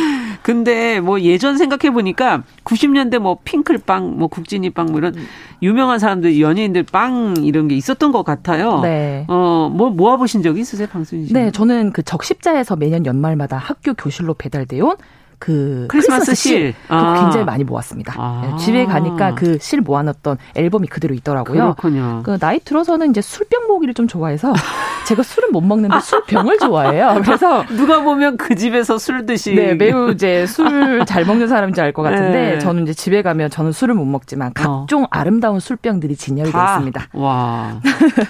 근데 뭐 예전 생각해 보니까 90년대 뭐 핑클빵, 뭐 국진이 빵, 뭐 이런 유명한 사람들, 연예인들 빵 이런 게 있었던 것 같아요. 네. 어, 뭐 모아 보신 적이 있으세요, 방순희 씨? 네, 저는 그 적십자에서 매년 연말마다 학교 교실로 배달돼 온 그 크리스마스, 크리스마스 실, 아. 굉장히 많이 모았습니다. 아. 네, 집에 가니까 그 실 모아놨던 앨범이 그대로 있더라고요. 그렇군요. 그 나이 들어서는 이제 술병 모기를 좀 좋아해서 제가 술은 못 먹는데 술병을 좋아해요. 그래서 누가 보면 그 집에서 술 드시 네 매우 이제 술 잘 먹는 사람인지 알 것 같은데 네. 저는 이제 집에 가면 저는 술을 못 먹지만 각종 어. 아름다운 술병들이 진열이 되어 있습니다. 와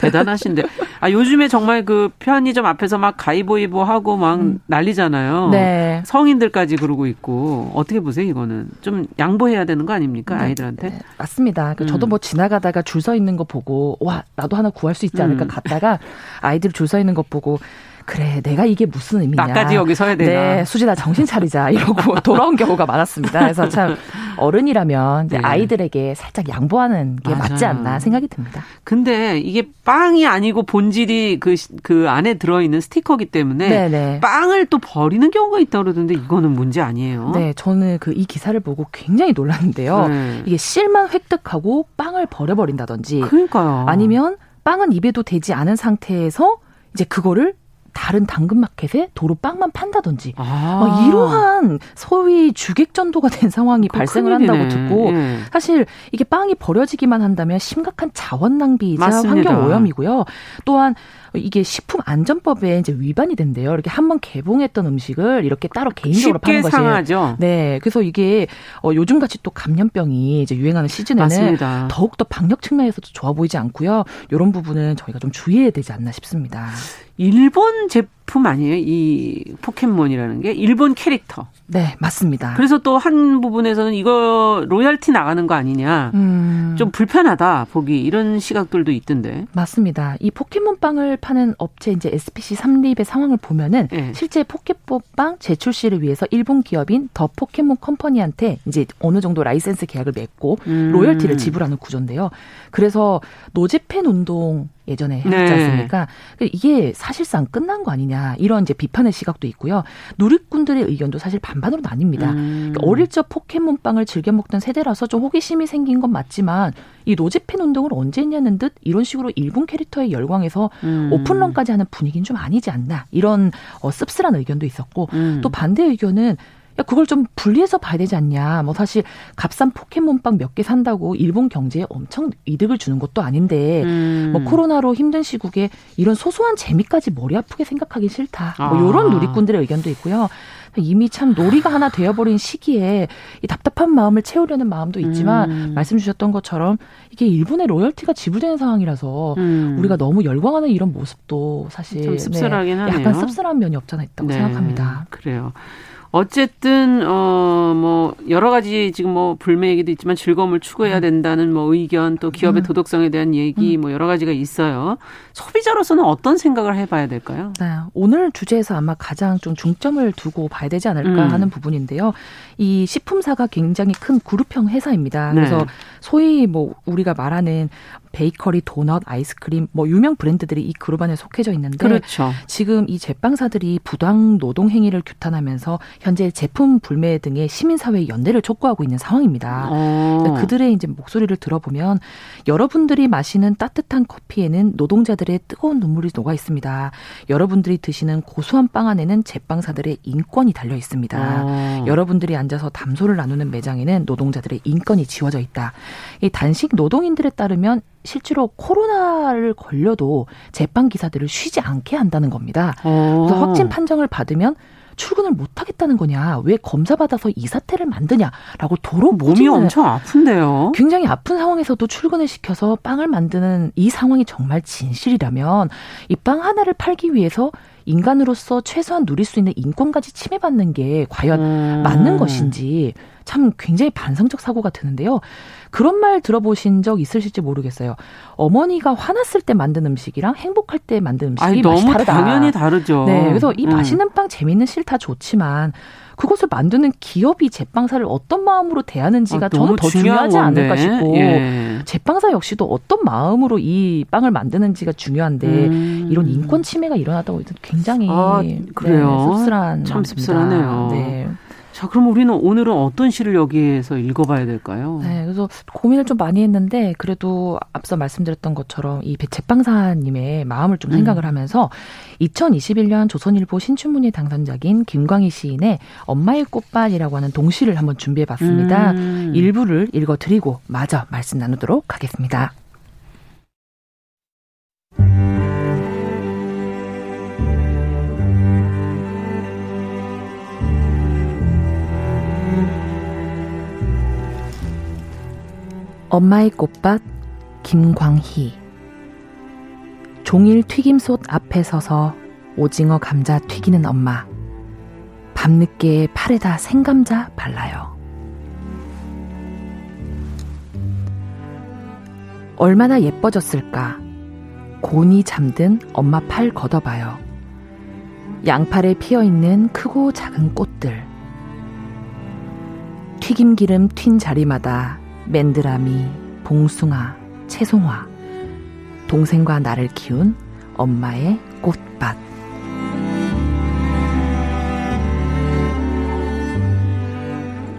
대단하신데 아 요즘에 정말 그 편의점 앞에서 막 가위보이보 하고 막 음. 난리잖아요. 네. 성인들까지 그러고. 있고 어떻게 보세요 이거는 좀 양보해야 되는 거 아닙니까 네, 아이들한테? 네, 맞습니다. 그 음. 저도 뭐 지나가다가 줄 서 있는 거 보고 와 나도 하나 구할 수 있지 않을까 음. 갔다가 아이들 줄 서 있는 것 보고 그래 내가 이게 무슨 의미냐. 나까지 여기 서야 되나. 네, 수지나 정신 차리자 이러고 돌아온 경우가 많았습니다. 그래서 참 어른이라면 네. 아이들에게 살짝 양보하는 게 맞아요. 맞지 않나 생각이 듭니다. 근데 이게 빵이 아니고 본질이 그, 그 안에 들어있는 스티커기 때문에 네네. 네. 빵을 또 버리는 경우가 있다 그러던데 이거는 문제 아니에요? 네, 저는 그 이 기사를 보고 굉장히 놀랐는데요. 네. 이게 실만 획득하고 빵을 버려버린다든지. 그러니까요. 아니면 빵은 입에도 되지 않은 상태에서 이제 그거를 다른 당근마켓에 도로 빵만 판다든지 아. 막 이러한 소위 주객전도가 된 상황이 발생을 한다고 듣고 예. 사실 이게 빵이 버려지기만 한다면 심각한 자원 낭비이자. 환경 오염이고요. 또한 이게 식품 안전법에 이제 위반이 된대요. 이렇게 한 번 개봉했던 음식을 이렇게 따로 개인적으로 파는 것이 상하죠. 네, 그래서 이게 어, 요즘 같이 또 감염병이 이제 유행하는 시즌에는 더욱 더 방역 측면에서도 좋아 보이지 않고요. 이런 부분은 저희가 좀 주의해야 되지 않나 싶습니다. 일본 제품 아니에요? 이 포켓몬이라는 게 일본 캐릭터. 네, 맞습니다. 그래서 또 한 부분에서는 이거 로열티 나가는 거 아니냐. 음. 좀 불편하다 보기 이런 시각들도 있던데. 맞습니다. 이 포켓몬 빵을 파는 업체 이제 SPC 삼립의 상황을 보면은 네. 실제 포켓몬빵 제조 출시를 위해서 일본 기업인 더 포켓몬 컴퍼니한테 이제 어느 정도 라이센스 계약을 맺고 음. 로열티를 지불하는 구조인데요. 그래서 노제팬 운동 예전에 했지 네. 않습니까? 네. 이게 사실상 끝난 거 아니냐 이런 이제 비판의 시각도 있고요. 누리꾼들의 의견도 사실 반반으로 나뉩니다. 음. 그러니까 어릴 적 포켓몬빵을 즐겨 먹던 세대라서 좀 호기심이 생긴 건 맞지만 이 노제팬 운동을 언제 했냐는 듯 이런 식으로 일본 캐릭터에 열광해서 음. 오픈런까지 하는 분위기는 좀 아니지 않나 이런 어, 씁쓸한 의견도 있었고 음. 또 반대 의견은 야, 그걸 좀 분리해서 봐야 되지 않냐. 뭐 사실 값싼 포켓몬빵 몇 개 산다고 일본 경제에 엄청 이득을 주는 것도 아닌데 음. 뭐 코로나로 힘든 시국에 이런 소소한 재미까지 머리 아프게 생각하기 싫다. 뭐 아. 뭐 이런 누리꾼들의 의견도 있고요. 이미 참 놀이가 하나 되어버린 시기에 이 답답한 마음을 채우려는 마음도 있지만 음. 말씀 주셨던 것처럼 이게 일본의 로열티가 지불되는 상황이라서 음. 우리가 너무 열광하는 이런 모습도 사실 좀 씁쓸하긴 네, 하네요. 약간 씁쓸한 면이 없잖아 있다고 네. 생각합니다. 그래요. 어쨌든 어 뭐 여러 가지 지금 뭐 불매 얘기도 있지만 즐거움을 추구해야 음. 된다는 뭐 의견 또 기업의 음. 도덕성에 대한 얘기 음. 뭐 여러 가지가 있어요. 소비자로서는 어떤 생각을 해봐야 될까요? 네, 오늘 주제에서 아마 가장 좀 중점을 두고 봐야 되지 않을까 음. 하는 부분인데요. 이 식품사가 굉장히 큰 그룹형 회사입니다. 네. 그래서 소위 뭐 우리가 말하는 베이커리, 도넛, 아이스크림 뭐 유명 브랜드들이 이 그룹 안에 속해져 있는데 그렇죠. 지금 이 제빵사들이 부당 노동 행위를 규탄하면서 현재 제품 불매 등의 시민사회 연대를 촉구하고 있는 상황입니다. 어. 그들의 이제 목소리를 들어보면 여러분들이 마시는 따뜻한 커피에는 노동자들의 뜨거운 눈물이 녹아 있습니다. 여러분들이 드시는 고소한 빵 안에는 제빵사들의 인권이 달려 있습니다. 어. 여러분들이 앉아서 담소를 나누는 매장에는 노동자들의 인권이 지워져 있다. 이 단식 노동인들에 따르면 실제로 코로나를 걸려도 제빵 기사들을 쉬지 않게 한다는 겁니다. 어. 그래서 확진 판정을 받으면 출근을 못 하겠다는 거냐? 왜 검사 받아서 이 사태를 만드냐라고 도로 몸이 엄청 아픈데요. 굉장히 아픈 상황에서도 출근을 시켜서 빵을 만드는 이 상황이 정말 진실이라면 이 빵 하나를 팔기 위해서 인간으로서 최소한 누릴 수 있는 인권까지 침해받는 게 과연 음. 맞는 것인지 참 굉장히 반성적 사고가 드는데요. 그런 말 들어보신 적 있으실지 모르겠어요. 어머니가 화났을 때 만든 음식이랑 행복할 때 만든 음식이 아니, 맛이 너무 다르다. 당연히 다르죠. 네, 그래서 이 음. 맛있는 빵, 재밌는 실타 좋지만 그것을 만드는 기업이 제빵사를 어떤 마음으로 대하는지가 아, 저는 더 중요하지 건데. 않을까 싶고 예. 제빵사 역시도 어떤 마음으로 이 빵을 만드는지가 중요한데 음. 이런 인권 침해가 일어났다고 굉장히 아, 그래요. 네, 씁쓸한 참 씁쓸하네요. 네. 자, 그럼 우리는 오늘은 어떤 시를 여기에서 읽어봐야 될까요? 네, 그래서 고민을 좀 많이 했는데 그래도 앞서 말씀드렸던 것처럼 이 제빵사님의 마음을 좀 생각을 음. 하면서 2021년 조선일보 신춘문예 당선작인 김광희 시인의 엄마의 꽃밭이라고 하는 동시를 한번 준비해봤습니다. 음. 일부를 읽어드리고 마저 말씀 나누도록 하겠습니다. 엄마의 꽃밭 김광희 종일 튀김솥 앞에 서서 오징어 감자 튀기는 엄마 밤늦게 팔에다 생감자 발라요. 얼마나 예뻐졌을까. 곤이 잠든 엄마 팔 걷어봐요. 양팔에 피어 있는 크고 작은 꽃들. 튀김 기름 튄 자리마다 맨드라미, 봉숭아, 채송화, 동생과 나를 키운 엄마의 꽃밭.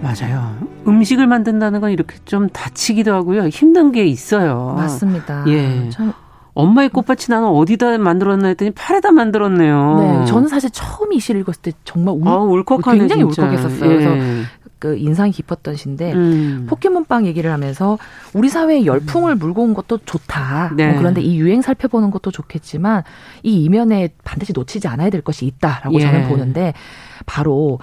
맞아요. 음식을 만든다는 건 이렇게 좀 다치기도 하고요. 힘든 게 있어요. 맞습니다. 예. 참. 엄마의 꽃밭이 나는 어디다 만들었나 했더니 팔에다 만들었네요. 네, 저는 사실 처음 이 시를 읽었을 때 정말 울, 아, 울컥하네, 굉장히 진짜. 울컥했었어요. 예. 그래서 그 인상이 깊었던 시인데 음. 포켓몬빵 얘기를 하면서 우리 사회에 열풍을 물고 온 것도 좋다. 네. 뭐 그런데 이 유행 살펴보는 것도 좋겠지만 이 이면에 반드시 놓치지 않아야 될 것이 있다라고 예. 저는 보는데 바로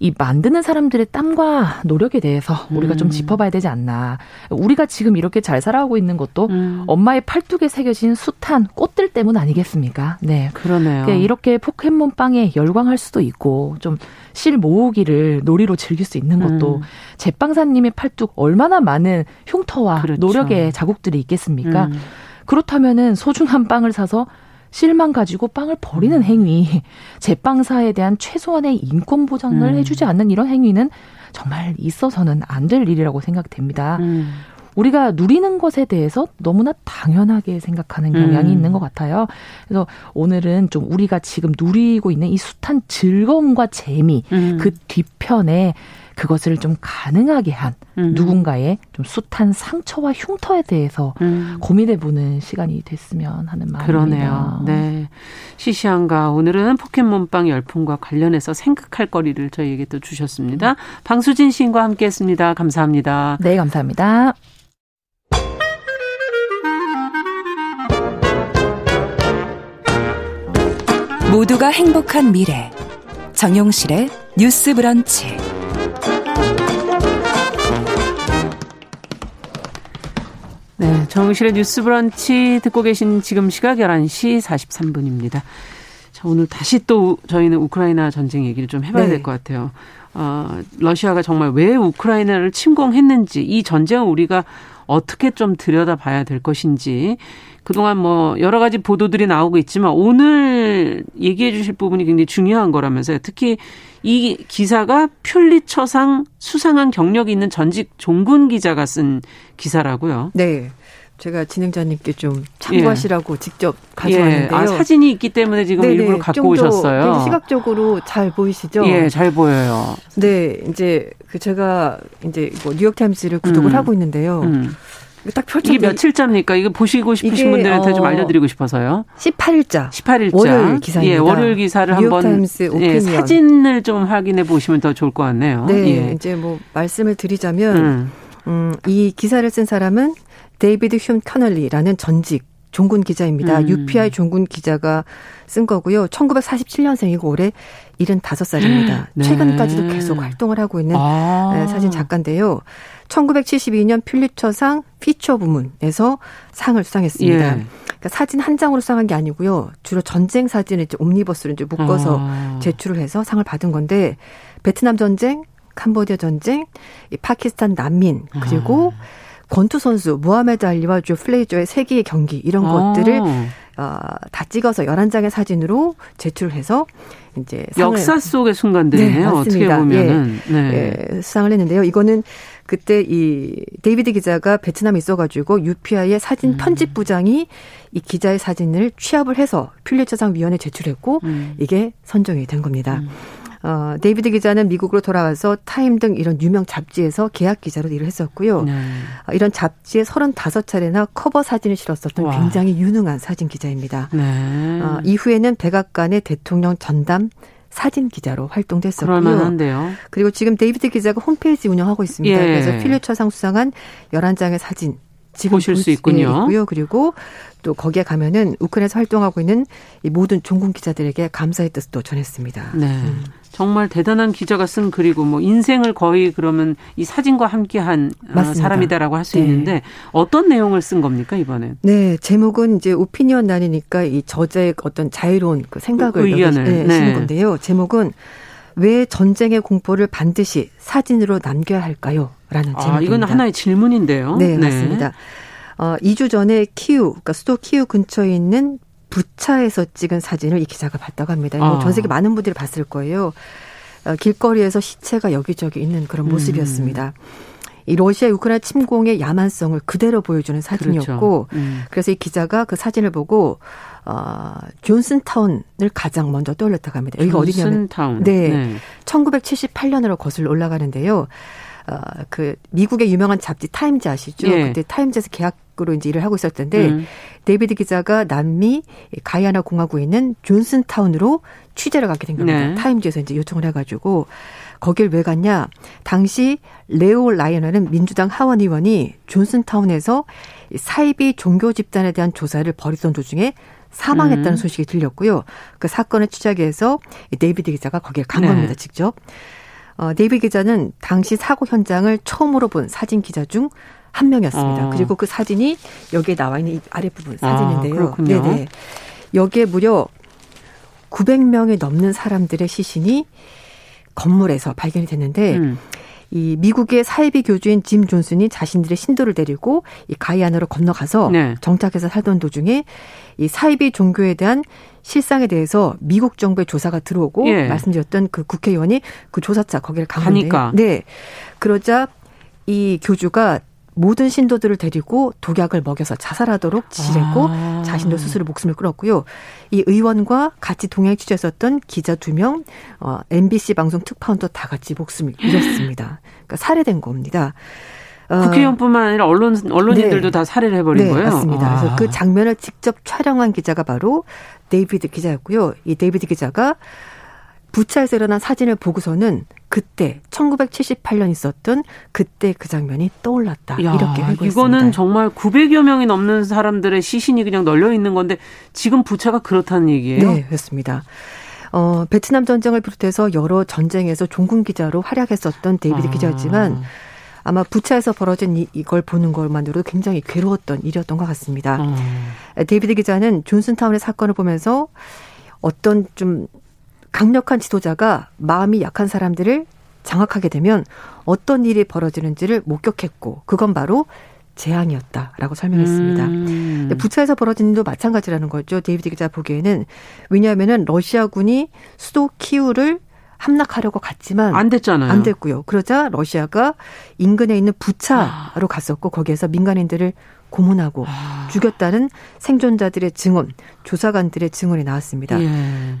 이 만드는 사람들의 땀과 노력에 대해서 우리가 좀 음. 짚어봐야 되지 않나. 우리가 지금 이렇게 잘 살아가고 있는 것도 음. 엄마의 팔뚝에 새겨진 숱한 꽃들 때문 아니겠습니까? 네. 그러네요. 그러니까 이렇게 포켓몬 빵에 열광할 수도 있고 좀 실 모으기를 놀이로 즐길 수 있는 것도 음. 제빵사님의 팔뚝 얼마나 많은 흉터와 그렇죠. 노력의 자국들이 있겠습니까? 음. 그렇다면은 소중한 빵을 사서 실만 가지고 빵을 버리는 음. 행위, 제빵사에 대한 최소한의 인권 보장을 음. 해주지 않는 이런 행위는 정말 있어서는 안 될 일이라고 생각됩니다. 음. 우리가 누리는 것에 대해서 너무나 당연하게 생각하는 경향이 음. 있는 것 같아요. 그래서 오늘은 좀 우리가 지금 누리고 있는 이 숱한 즐거움과 재미, 음. 그 뒤편에 그것을 좀 가능하게 한 음. 누군가의 좀 숱한 상처와 흉터에 대해서 음. 고민해보는 시간이 됐으면 하는 마음입니다. 그러네요. 네. 시시한가 오늘은 포켓몬빵 열풍과 관련해서 생각할 거리를 저희에게 또 주셨습니다. 방수진 시인과 함께했습니다. 감사합니다. 네, 감사합니다. 모두가 행복한 미래 정용실의 뉴스 브런치 네, 정실의 뉴스 브런치 듣고 계신 지금 시각 11시 43분입니다. 자, 오늘 다시 또 저희는 우크라이나 전쟁 얘기를 좀 해봐야 네. 될것 같아요. 어, 러시아가 정말 왜 우크라이나를 침공했는지 이 전쟁을 우리가 어떻게 좀 들여다봐야 될 것인지 그동안 뭐 여러 가지 보도들이 나오고 있지만 오늘 얘기해 주실 부분이 굉장히 중요한 거라면서요. 특히 이 기사가 퓰리처상 수상한 경력이 있는 전직 종군 기자가 쓴 기사라고요. 네. 제가 진행자님께 좀 참고하시라고 예. 직접 가져왔는데요. 예. 아, 사진이 있기 때문에 지금 네네. 일부러 갖고 오셨어요. 시각적으로 잘 보이시죠? 예, 잘 보여요. 네, 이제 그 제가 이제 뭐 뉴욕 타임스를 구독을 음. 하고 있는데요. 음. 딱 펼쳐 이게 며칠자입니까? 이거 보시고 싶으신 분들한테 어, 좀 알려드리고 싶어서요. 18일자. 18일자. 월요일 기사입니다. 예, 월요일 기사를 한번 예, 사진을 좀 확인해 보시면 더 좋을 것 같네요. 네, 예. 이제 뭐 말씀을 드리자면 음. 음, 이 기사를 쓴 사람은 데이비드 흄 커널리라는 전직 종군 기자입니다. 음. UPI 종군 기자가 쓴 거고요. 1947년생이고 올해 75살입니다. 네. 최근까지도 계속 활동을 하고 있는 아. 네, 사진 작가인데요. 1972년 퓰리처상 피처 부문에서 상을 수상했습니다. 예. 그러니까 사진 한 장으로 수상한 게 아니고요. 주로 전쟁 사진을 이제 옴니버스를 이제 묶어서 아. 제출을 해서 상을 받은 건데 베트남 전쟁, 캄보디아 전쟁, 이 파키스탄 난민 그리고 아. 권투 선수 무하메드 알리와 조 플레이저의 세계의 경기 이런 아. 것들을 어, 다 찍어서 11장의 사진으로 제출을 해서 이제 역사 속의 순간들이네요. 네, 어떻게 보면은 예, 네. 예, 수상을 했는데요. 이거는 그때 이 데이비드 기자가 베트남에 있어가지고 UPI의 사진 음. 편집 부장이 이 기자의 사진을 취합을 해서 퓰리처상 위원회에 제출했고 음. 이게 선정이 된 겁니다. 음. 어, 데이비드 기자는 미국으로 돌아와서 타임 등 이런 유명 잡지에서 계약 기자로 일을 했었고요. 네. 어, 이런 잡지에 35차례나 커버 사진을 실었었던 와. 굉장히 유능한 사진 기자입니다. 네. 어, 이후에는 백악관의 대통령 전담 사진 기자로 활동됐었고요. 그럴만한데요. 그리고 지금 데이비드 기자가 홈페이지 운영하고 있습니다. 예. 그래서 퓰리처상 수상한 11장의 사진 지금 보실 수 있군요. 있고요. 그리고 또 거기에 가면은 우크라이나에서 활동하고 있는 이 모든 종군 기자들에게 감사의 뜻도 전했습니다. 네. 음. 정말 대단한 기자가 쓴 글이고 뭐 인생을 거의 그러면 이 사진과 함께한 어, 맞습니다. 사람이다라고 할수 네. 있는데 어떤 내용을 쓴 겁니까 이번엔? 네, 제목은 이제 opinion 난이니까 이 저자의 어떤 자유로운 그 생각을 의견을 네, 네. 건데요. 제목은 왜 전쟁의 공포를 반드시 사진으로 남겨야 할까요? 라는 제목입니다. 아, 이건 하나의 질문인데요. 네, 네. 맞습니다. 어, 2주 전에 키우, 그러니까 수도 키우 근처에 있는 부차에서 찍은 사진을 이 기자가 봤다고 합니다. 아. 전 세계 많은 분들이 봤을 거예요. 어, 길거리에서 시체가 여기저기 있는 그런 음. 모습이었습니다. 음. 이 러시아 우크라이나 침공의 야만성을 그대로 보여주는 사진이었고 그렇죠. 음. 그래서 이 기자가 그 사진을 보고 어, 존슨타운을 가장 먼저 떠올렸다고 합니다. 여기가 어디냐면 네, 네. 1978년으로 거슬러 올라가는데요. 어, 그 미국의 유명한 잡지 타임즈 아시죠? 예. 그때 타임즈에서 계약 으로 이제 일을 하고 있었던데 음. 데이비드 기자가 남미 가이아나 공화국에 있는 존슨 타운으로 취재를 가게 된 겁니다. 네. 타임즈에서 이제 요청을 해가지고 거길 왜 갔냐? 당시 레오 라이언이라는 민주당 하원 의원이 존슨 타운에서 사이비 종교 집단에 대한 조사를 벌이던 도중에 사망했다는 음. 소식이 들렸고요. 그 사건을 취재하기 위해서 데이비드 기자가 거기에 간 네. 겁니다, 직접. 어, 데이비드 기자는 당시 사고 현장을 처음으로 본 사진 기자 중 한 명이었습니다. 어. 그리고 그 사진이 여기에 나와 있는 이 아랫부분 사진인데요. 아, 네네. 여기에 무려 900명이 넘는 사람들의 시신이 건물에서 발견이 됐는데 음. 이 미국의 사이비 교주인 짐 존슨이 자신들의 신도를 데리고 이 가이안으로 건너가서 네. 정착해서 살던 도중에 이 사이비 종교에 대한 실상에 대해서 미국 정부의 조사가 들어오고 예. 말씀드렸던 그 국회의원이 그 조사차 거기를 가니까 네. 그러자 이 교주가 모든 신도들을 데리고 독약을 먹여서 자살하도록 지시했고 아. 자신도 스스로 목숨을 끊었고요. 이 의원과 같이 동행 취재했었던 기자 두 명, 어, MBC 방송 특파원도 다 같이 목숨을 잃었습니다. 그러니까 살해된 겁니다. 어, 국회의원뿐만 아니라 언론 언론인들도 네. 다 살해를 해버린 네, 거예요. 맞습니다. 아. 그래서 그 장면을 직접 촬영한 기자가 바로 데이비드 기자였고요. 이 데이비드 기자가 부차에서 일어난 사진을 보고서는 그때 1978년 있었던 그때 그 장면이 떠올랐다. 야, 이렇게 알고 이거는 정말 900여 명이 넘는 사람들의 시신이 그냥 널려 있는 건데 지금 부차가 그렇다는 얘기예요? 네, 그렇습니다. 어, 베트남 전쟁을 비롯해서 여러 전쟁에서 종군 기자로 활약했었던 데이비드 아. 기자였지만 아마 부차에서 벌어진 이, 이걸 보는 것만으로도 굉장히 괴로웠던 일이었던 것 같습니다. 아. 데이비드 기자는 존슨타운의 사건을 보면서 어떤 좀 강력한 지도자가 마음이 약한 사람들을 장악하게 되면 어떤 일이 벌어지는지를 목격했고 그건 바로 재앙이었다라고 설명했습니다. 음. 부차에서 벌어진 일도 마찬가지라는 거죠. 데이비드 기자 보기에는 왜냐하면은 러시아군이 수도 키우를 함락하려고 갔지만 안 됐잖아요. 안 됐고요. 그러자 러시아가 인근에 있는 부차로 아. 갔었고 거기에서 민간인들을 고문하고 아. 죽였다는 생존자들의 증언, 조사관들의 증언이 나왔습니다. 예.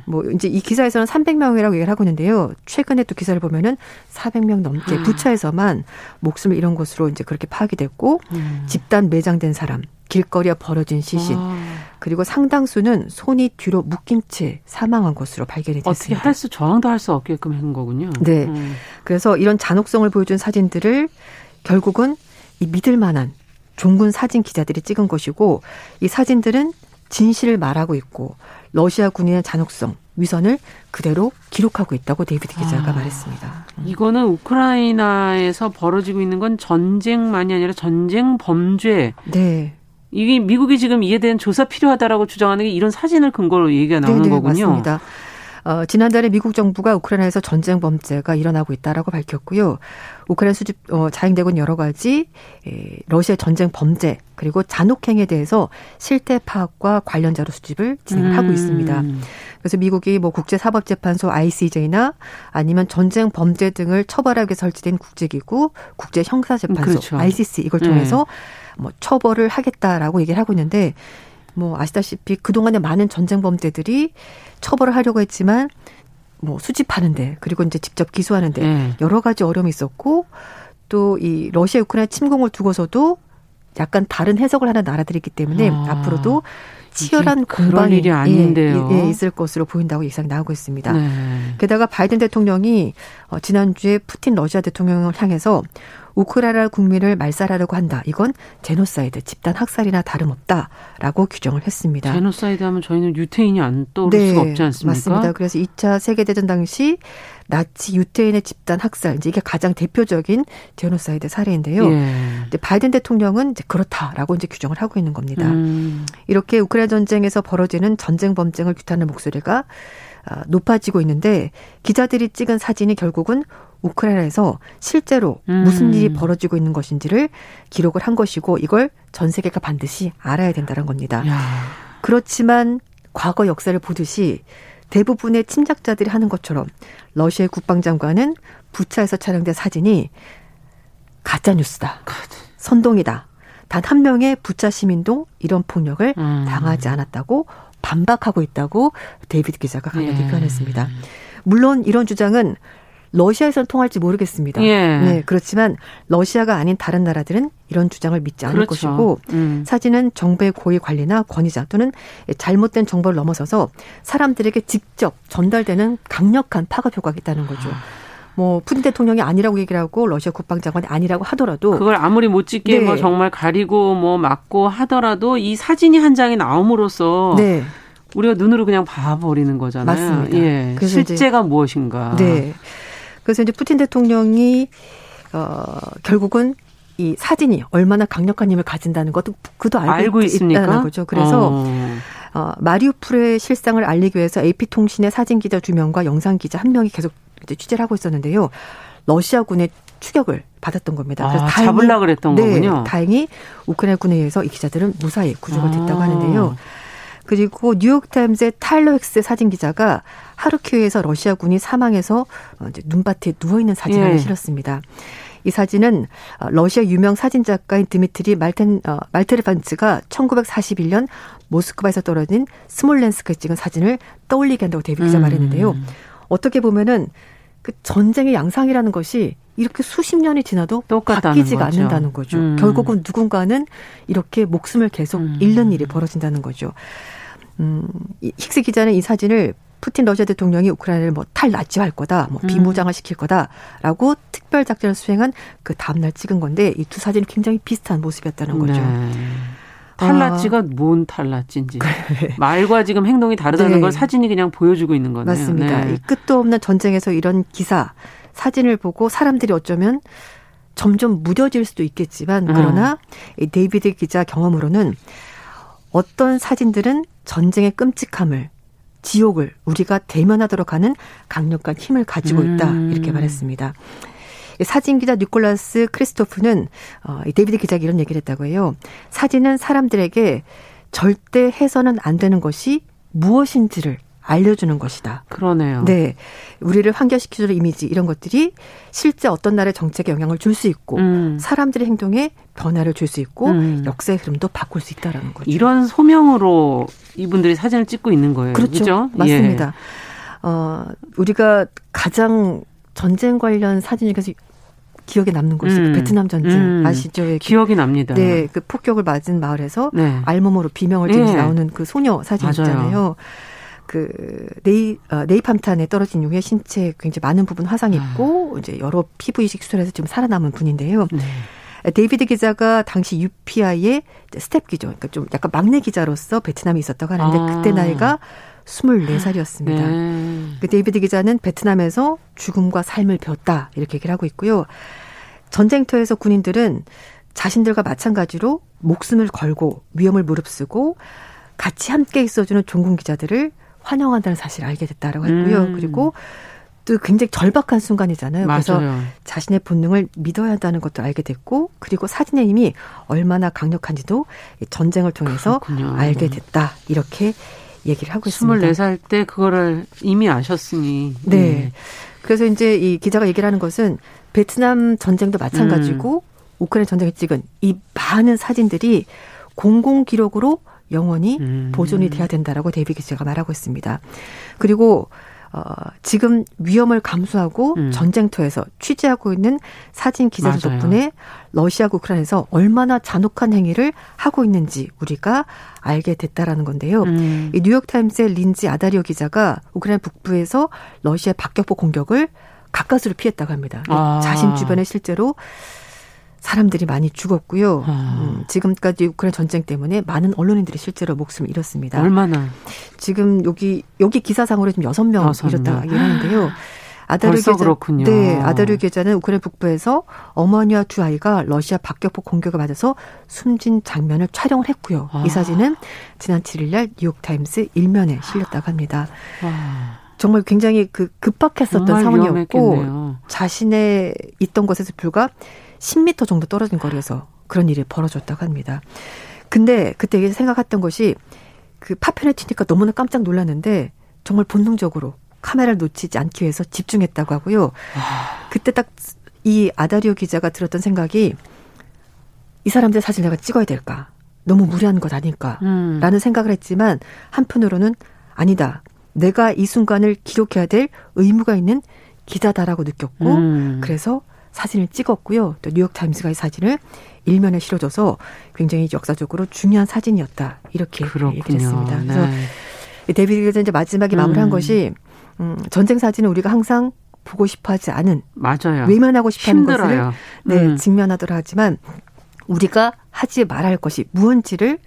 뭐 이제 이 기사에서는 300명이라고 얘기를 하고 있는데요. 최근에 또 기사를 보면은 400명 넘게 아. 부차에서만 목숨을 잃은 것으로 이제 그렇게 파악이 됐고 음. 집단 매장된 사람, 길거리에 벌어진 시신, 아. 그리고 상당수는 손이 뒤로 묶인 채 사망한 것으로 발견이 됐습니다. 어떻게 할 수 저항도 할 수 없게끔 한 거군요. 네. 음. 그래서 이런 잔혹성을 보여준 사진들을 결국은 이 믿을 만한 종군 사진 기자들이 찍은 것이고 이 사진들은 진실을 말하고 있고 러시아 군인의 잔혹성, 위선을 그대로 기록하고 있다고 데이비드 기자가 아, 말했습니다. 음. 이거는 우크라이나에서 벌어지고 있는 건 전쟁만이 아니라 전쟁 범죄. 네. 이게 미국이 지금 이에 대한 조사 필요하다라고 주장하는 게 이런 사진을 근거로 얘기가 나오는 네네, 거군요. 맞습니다. 어, 지난달에 미국 정부가 우크라이나에서 전쟁 범죄가 일어나고 있다라고 밝혔고요. 우크라이나 수집 어, 자행되고 여러 가지 에, 러시아 전쟁 범죄 그리고 잔혹행에 대해서 실태 파악과 관련 자료 수집을 진행을 음. 하고 있습니다. 그래서 미국이 뭐 국제사법재판소 ICJ나 아니면 전쟁 범죄 등을 처벌하기 설치된 국제기구 국제형사재판소 그렇죠. ICC 이걸 통해서 네. 뭐 처벌을 하겠다라고 얘기를 하고 있는데 뭐 아시다시피 그동안에 많은 전쟁 범죄들이 처벌을 하려고 했지만 뭐 수집하는데 그리고 이제 직접 기소하는데 네. 여러 가지 어려움이 있었고 또 이 러시아 우크라이나 침공을 두고서도 약간 다른 해석을 하는 나라들이기 때문에 아. 앞으로도 치열한 공방이 일이 아닌데요. 예, 예, 있을 것으로 보인다고 예상이 나오고 있습니다. 네. 게다가 바이든 대통령이 어, 지난주에 푸틴 러시아 대통령을 향해서 우크라이나 국민을 말살하려고 한다. 이건 제노사이드, 집단 학살이나 다름없다라고 규정을 했습니다. 제노사이드 하면 저희는 유태인이 안 떠오를 네, 수가 없지 않습니까? 맞습니다. 그래서 2차 세계 대전 당시 나치 유태인의 집단 학살 이제 이게 가장 대표적인 제노사이드 사례인데요. 예. 바이든 대통령은 이제 그렇다라고 이제 규정을 하고 있는 겁니다. 음. 이렇게 우크라이나 전쟁에서 벌어지는 전쟁 범죄를 규탄하는 목소리가 아, 높아지고 있는데 기자들이 찍은 사진이 결국은 우크라이나에서 실제로 음. 무슨 일이 벌어지고 있는 것인지를 기록을 한 것이고 이걸 전 세계가 반드시 알아야 된다는 겁니다. 야. 그렇지만 과거 역사를 보듯이 대부분의 침략자들이 하는 것처럼 러시아의 국방장관은 부차에서 촬영된 사진이 가짜 뉴스다. 선동이다. 단 한 명의 부차 시민도 이런 폭력을 음. 당하지 않았다고 반박하고 있다고 데이비드 기자가 강력히 예. 표현했습니다. 물론 이런 주장은 러시아에서는 통할지 모르겠습니다. 예. 네, 그렇지만 러시아가 아닌 다른 나라들은 이런 주장을 믿지 않을 그렇죠. 것이고 음. 사진은 정부의 고위 관리나 권위자 또는 잘못된 정보를 넘어서서 사람들에게 직접 전달되는 강력한 파급 효과가 있다는 거죠. 뭐 푸틴 대통령이 아니라고 얘기를 하고 러시아 국방장관이 아니라고 하더라도 그걸 아무리 못 찍게 네. 뭐 정말 가리고 뭐 막고 하더라도 이 사진이 한 장이 나옴으로써 네. 우리가 눈으로 그냥 봐버리는 거잖아요. 맞습니다. 예. 실제가 무엇인가. 네. 그래서 이제 푸틴 대통령이 어 결국은 이 사진이 얼마나 강력한 힘을 가진다는 것도 그도 알고, 알고 있다는 거죠. 그래서 어. 어, 마리우폴의 실상을 알리기 위해서 AP통신의 사진 기자 두 명과 영상 기자 한 명이 계속 이제 취재를 하고 있었는데요. 러시아군의 추격을 받았던 겁니다. 그래서 아, 다행히, 잡으려 그랬던 네, 거군요. 다행히 우크라이나 군에 의해서 이 기자들은 무사히 구조가 됐다고 아. 하는데요. 그리고 뉴욕타임즈의 타일러 헥스 사진 기자가 하르키우에서 러시아군이 사망해서 어, 눈밭에 누워 있는 사진을 예. 실었습니다. 이 사진은 어, 러시아 유명 사진 작가인 드미트리 말텐 어, 말테르반츠가 1941년 모스크바에서 떨어진 스몰렌스크에 찍은 사진을 떠올리게 한다고 데뷔 기자 음. 말했는데요. 어떻게 보면은 그 전쟁의 양상이라는 것이 이렇게 수십 년이 지나도 바뀌지가 거죠. 않는다는 거죠. 음. 결국은 누군가는 이렇게 목숨을 계속 음. 잃는 일이 벌어진다는 거죠. 음, 힉스 기자는 이 사진을 푸틴 러시아 대통령이 우크라이나를 뭐 탈나치할 거다, 뭐 음. 비무장을 시킬 거다라고 특별 작전을 수행한 그 다음날 찍은 건데 이 두 사진이 굉장히 비슷한 모습이었다는 거죠. 네. 탈라치가 아. 뭔 탈라치인지 그래. 말과 지금 행동이 다르다는 네. 걸 사진이 그냥 보여주고 있는 거네요. 맞습니다. 네. 이 끝도 없는 전쟁에서 이런 기사 사진을 보고 사람들이 어쩌면 점점 무뎌질 수도 있겠지만 음. 그러나 음. 이 데이비드 기자 경험으로는 어떤 사진들은 전쟁의 끔찍함을 지옥을 우리가 대면하도록 하는 강력한 힘을 가지고 있다 음. 이렇게 말했습니다. 사진 기자 니콜라스 크리스토프는 어, 데이비드 기자가 이런 얘기를 했다고 해요. 사진은 사람들에게 절대 해서는 안 되는 것이 무엇인지를 알려주는 것이다. 그러네요. 네. 우리를 환경시켜주는 이미지 이런 것들이 실제 어떤 나라의 정책에 영향을 줄 수 있고 음. 사람들의 행동에 변화를 줄 수 있고 음. 역사의 흐름도 바꿀 수 있다라는 거죠. 이런 소명으로 이분들이 사진을 찍고 있는 거예요. 그렇죠. 그렇죠? 맞습니다. 예. 어, 우리가 가장 전쟁 관련 사진 중에서 기억에 남는 곳이 그 음. 그 베트남 전쟁 음. 아시죠? 그, 기억이 납니다. 네, 그 폭격을 맞은 마을에서 네. 알몸으로 비명을 지르면서 네. 나오는 그 소녀 사진 맞아요. 있잖아요. 그 네이 어, 네이팜탄에 떨어진 이후에 신체 굉장히 많은 부분 화상이 아. 있고 아. 이제 여러 피부 이식 수술에서 지금 살아남은 분인데요. 네. 데이비드 기자가 당시 UPI의 staff 기자죠. 그러니까 좀 약간 막내 기자로서 베트남에 있었다고 하는데 아. 그때 나이가 24살이었습니다. 네. 그 데이비드 기자는 베트남에서 죽음과 삶을 배웠다 이렇게 얘기를 하고 있고요. 전쟁터에서 군인들은 자신들과 마찬가지로 목숨을 걸고 위험을 무릅쓰고 같이 함께 있어주는 종군 기자들을 환영한다는 사실을 알게 됐다라고 했고요. 음. 그리고 또 굉장히 절박한 순간이잖아요. 맞아요. 그래서 자신의 본능을 믿어야 한다는 것도 알게 됐고, 그리고 사진의 힘이 얼마나 강력한지도 전쟁을 통해서 그렇군요. 알게 됐다. 이렇게 얘기를 하고 있습니다. 24살 때 그거를 이미 아셨으니. 네. 네. 그래서 이제 이 기자가 얘기를 하는 것은 베트남 전쟁도 마찬가지고 음. 우크라이나 전쟁에 찍은 이 많은 사진들이 공공 기록으로 영원히 음. 보존이 돼야 된다라고 데이비 기자가 말하고 있습니다. 그리고 어, 지금 위험을 감수하고 음. 전쟁터에서 취재하고 있는 사진 기자들 맞아요. 덕분에 러시아가 우크라이나에서 얼마나 잔혹한 행위를 하고 있는지 우리가 알게 됐다라는 건데요. 음. 이 뉴욕타임스의 린지 아다리오 기자가 우크라이나 북부에서 러시아 박격포 공격을 가까스로 피했다고 합니다. 아. 자신 주변에 실제로 사람들이 많이 죽었고요. 아. 음, 지금까지 우크라이나 전쟁 때문에 많은 언론인들이 실제로 목숨을 잃었습니다. 얼마나? 지금 여기 여기 기사상으로 지금 여섯 명 잃었다 이러는데요. 아다르 기자, 그렇군요. 네, 아다르 기자는 우크라이나 북부에서 어머니와 두 아이가 러시아 박격포 공격을 맞아서 숨진 장면을 촬영을 했고요. 아. 이 사진은 지난 7일날 뉴욕 타임스 일면에 실렸다고 합니다. 아. 정말 굉장히 그 급박했었던 상황이었고 위험했겠네요. 자신의 있던 곳에서 불과 10m 정도 떨어진 거리에서 그런 일이 벌어졌다고 합니다. 근데 그때 생각했던 것이 그 파편에 튀니까 너무나 깜짝 놀랐는데 정말 본능적으로 카메라를 놓치지 않기 위해서 집중했다고 하고요. 아. 그때 딱 이 아다리오 기자가 들었던 생각이 이 사람들 사진 내가 찍어야 될까? 너무 무리한 것 아닐까? 음. 라는 생각을 했지만 한편으로는 아니다. 내가 이 순간을 기록해야 될 의무가 있는 기자다라고 느꼈고 음. 그래서 사진을 찍었고요. 또 뉴욕 타임스가 이 사진을 일면에 실어줘서 굉장히 역사적으로 중요한 사진이었다. 이렇게 얘기했습니다. 네. 그래서 데이비드 기자 이제 마지막에 마무리한 음. 것이 음, 전쟁 사진은 우리가 항상 보고 싶어하지 않은 맞아요. 외면하고 싶어하는 것을 네, 음. 직면하더라 하지만 우리가 하지 말할 것이 무언지를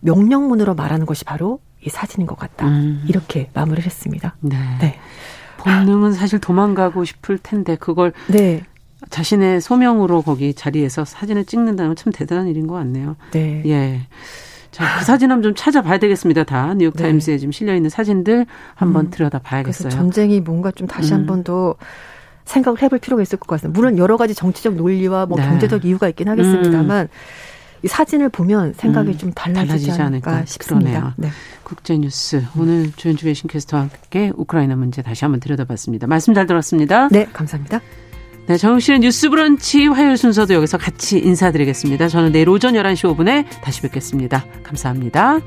명령문으로 말하는 것이 바로 이 사진인 것 같다. 음. 이렇게 마무리를 했습니다. 네. 네. 본능은 사실 도망가고 싶을 텐데 그걸 네. 자신의 소명으로 거기 자리에서 사진을 찍는다는 참 대단한 일인 것 같네요. 네. 예. 자, 그 사진 한번 좀 찾아봐야 되겠습니다. 다 뉴욕 타임스에 네. 지금 실려 있는 사진들 한번 음. 들여다봐야겠어요. 그래서 전쟁이 뭔가 좀 다시 음. 한번 더 생각을 해볼 필요가 있을 것 같습니다. 물론 여러 가지 정치적 논리와 뭐 네. 경제적 이유가 있긴 하겠습니다만 음. 이 사진을 보면 생각이 음. 좀 달라지지, 달라지지 않을까, 않을까 싶습니다. 네. 국제 뉴스 오늘 조현주 외신 캐스터와 함께 우크라이나 문제 다시 한번 들여다봤습니다. 말씀 잘 들었습니다. 네, 감사합니다. 네, 정실의 뉴스 브런치 화요일 순서도 여기서 같이 인사드리겠습니다. 저는 내일 오전 11시 5분에 다시 뵙겠습니다. 감사합니다.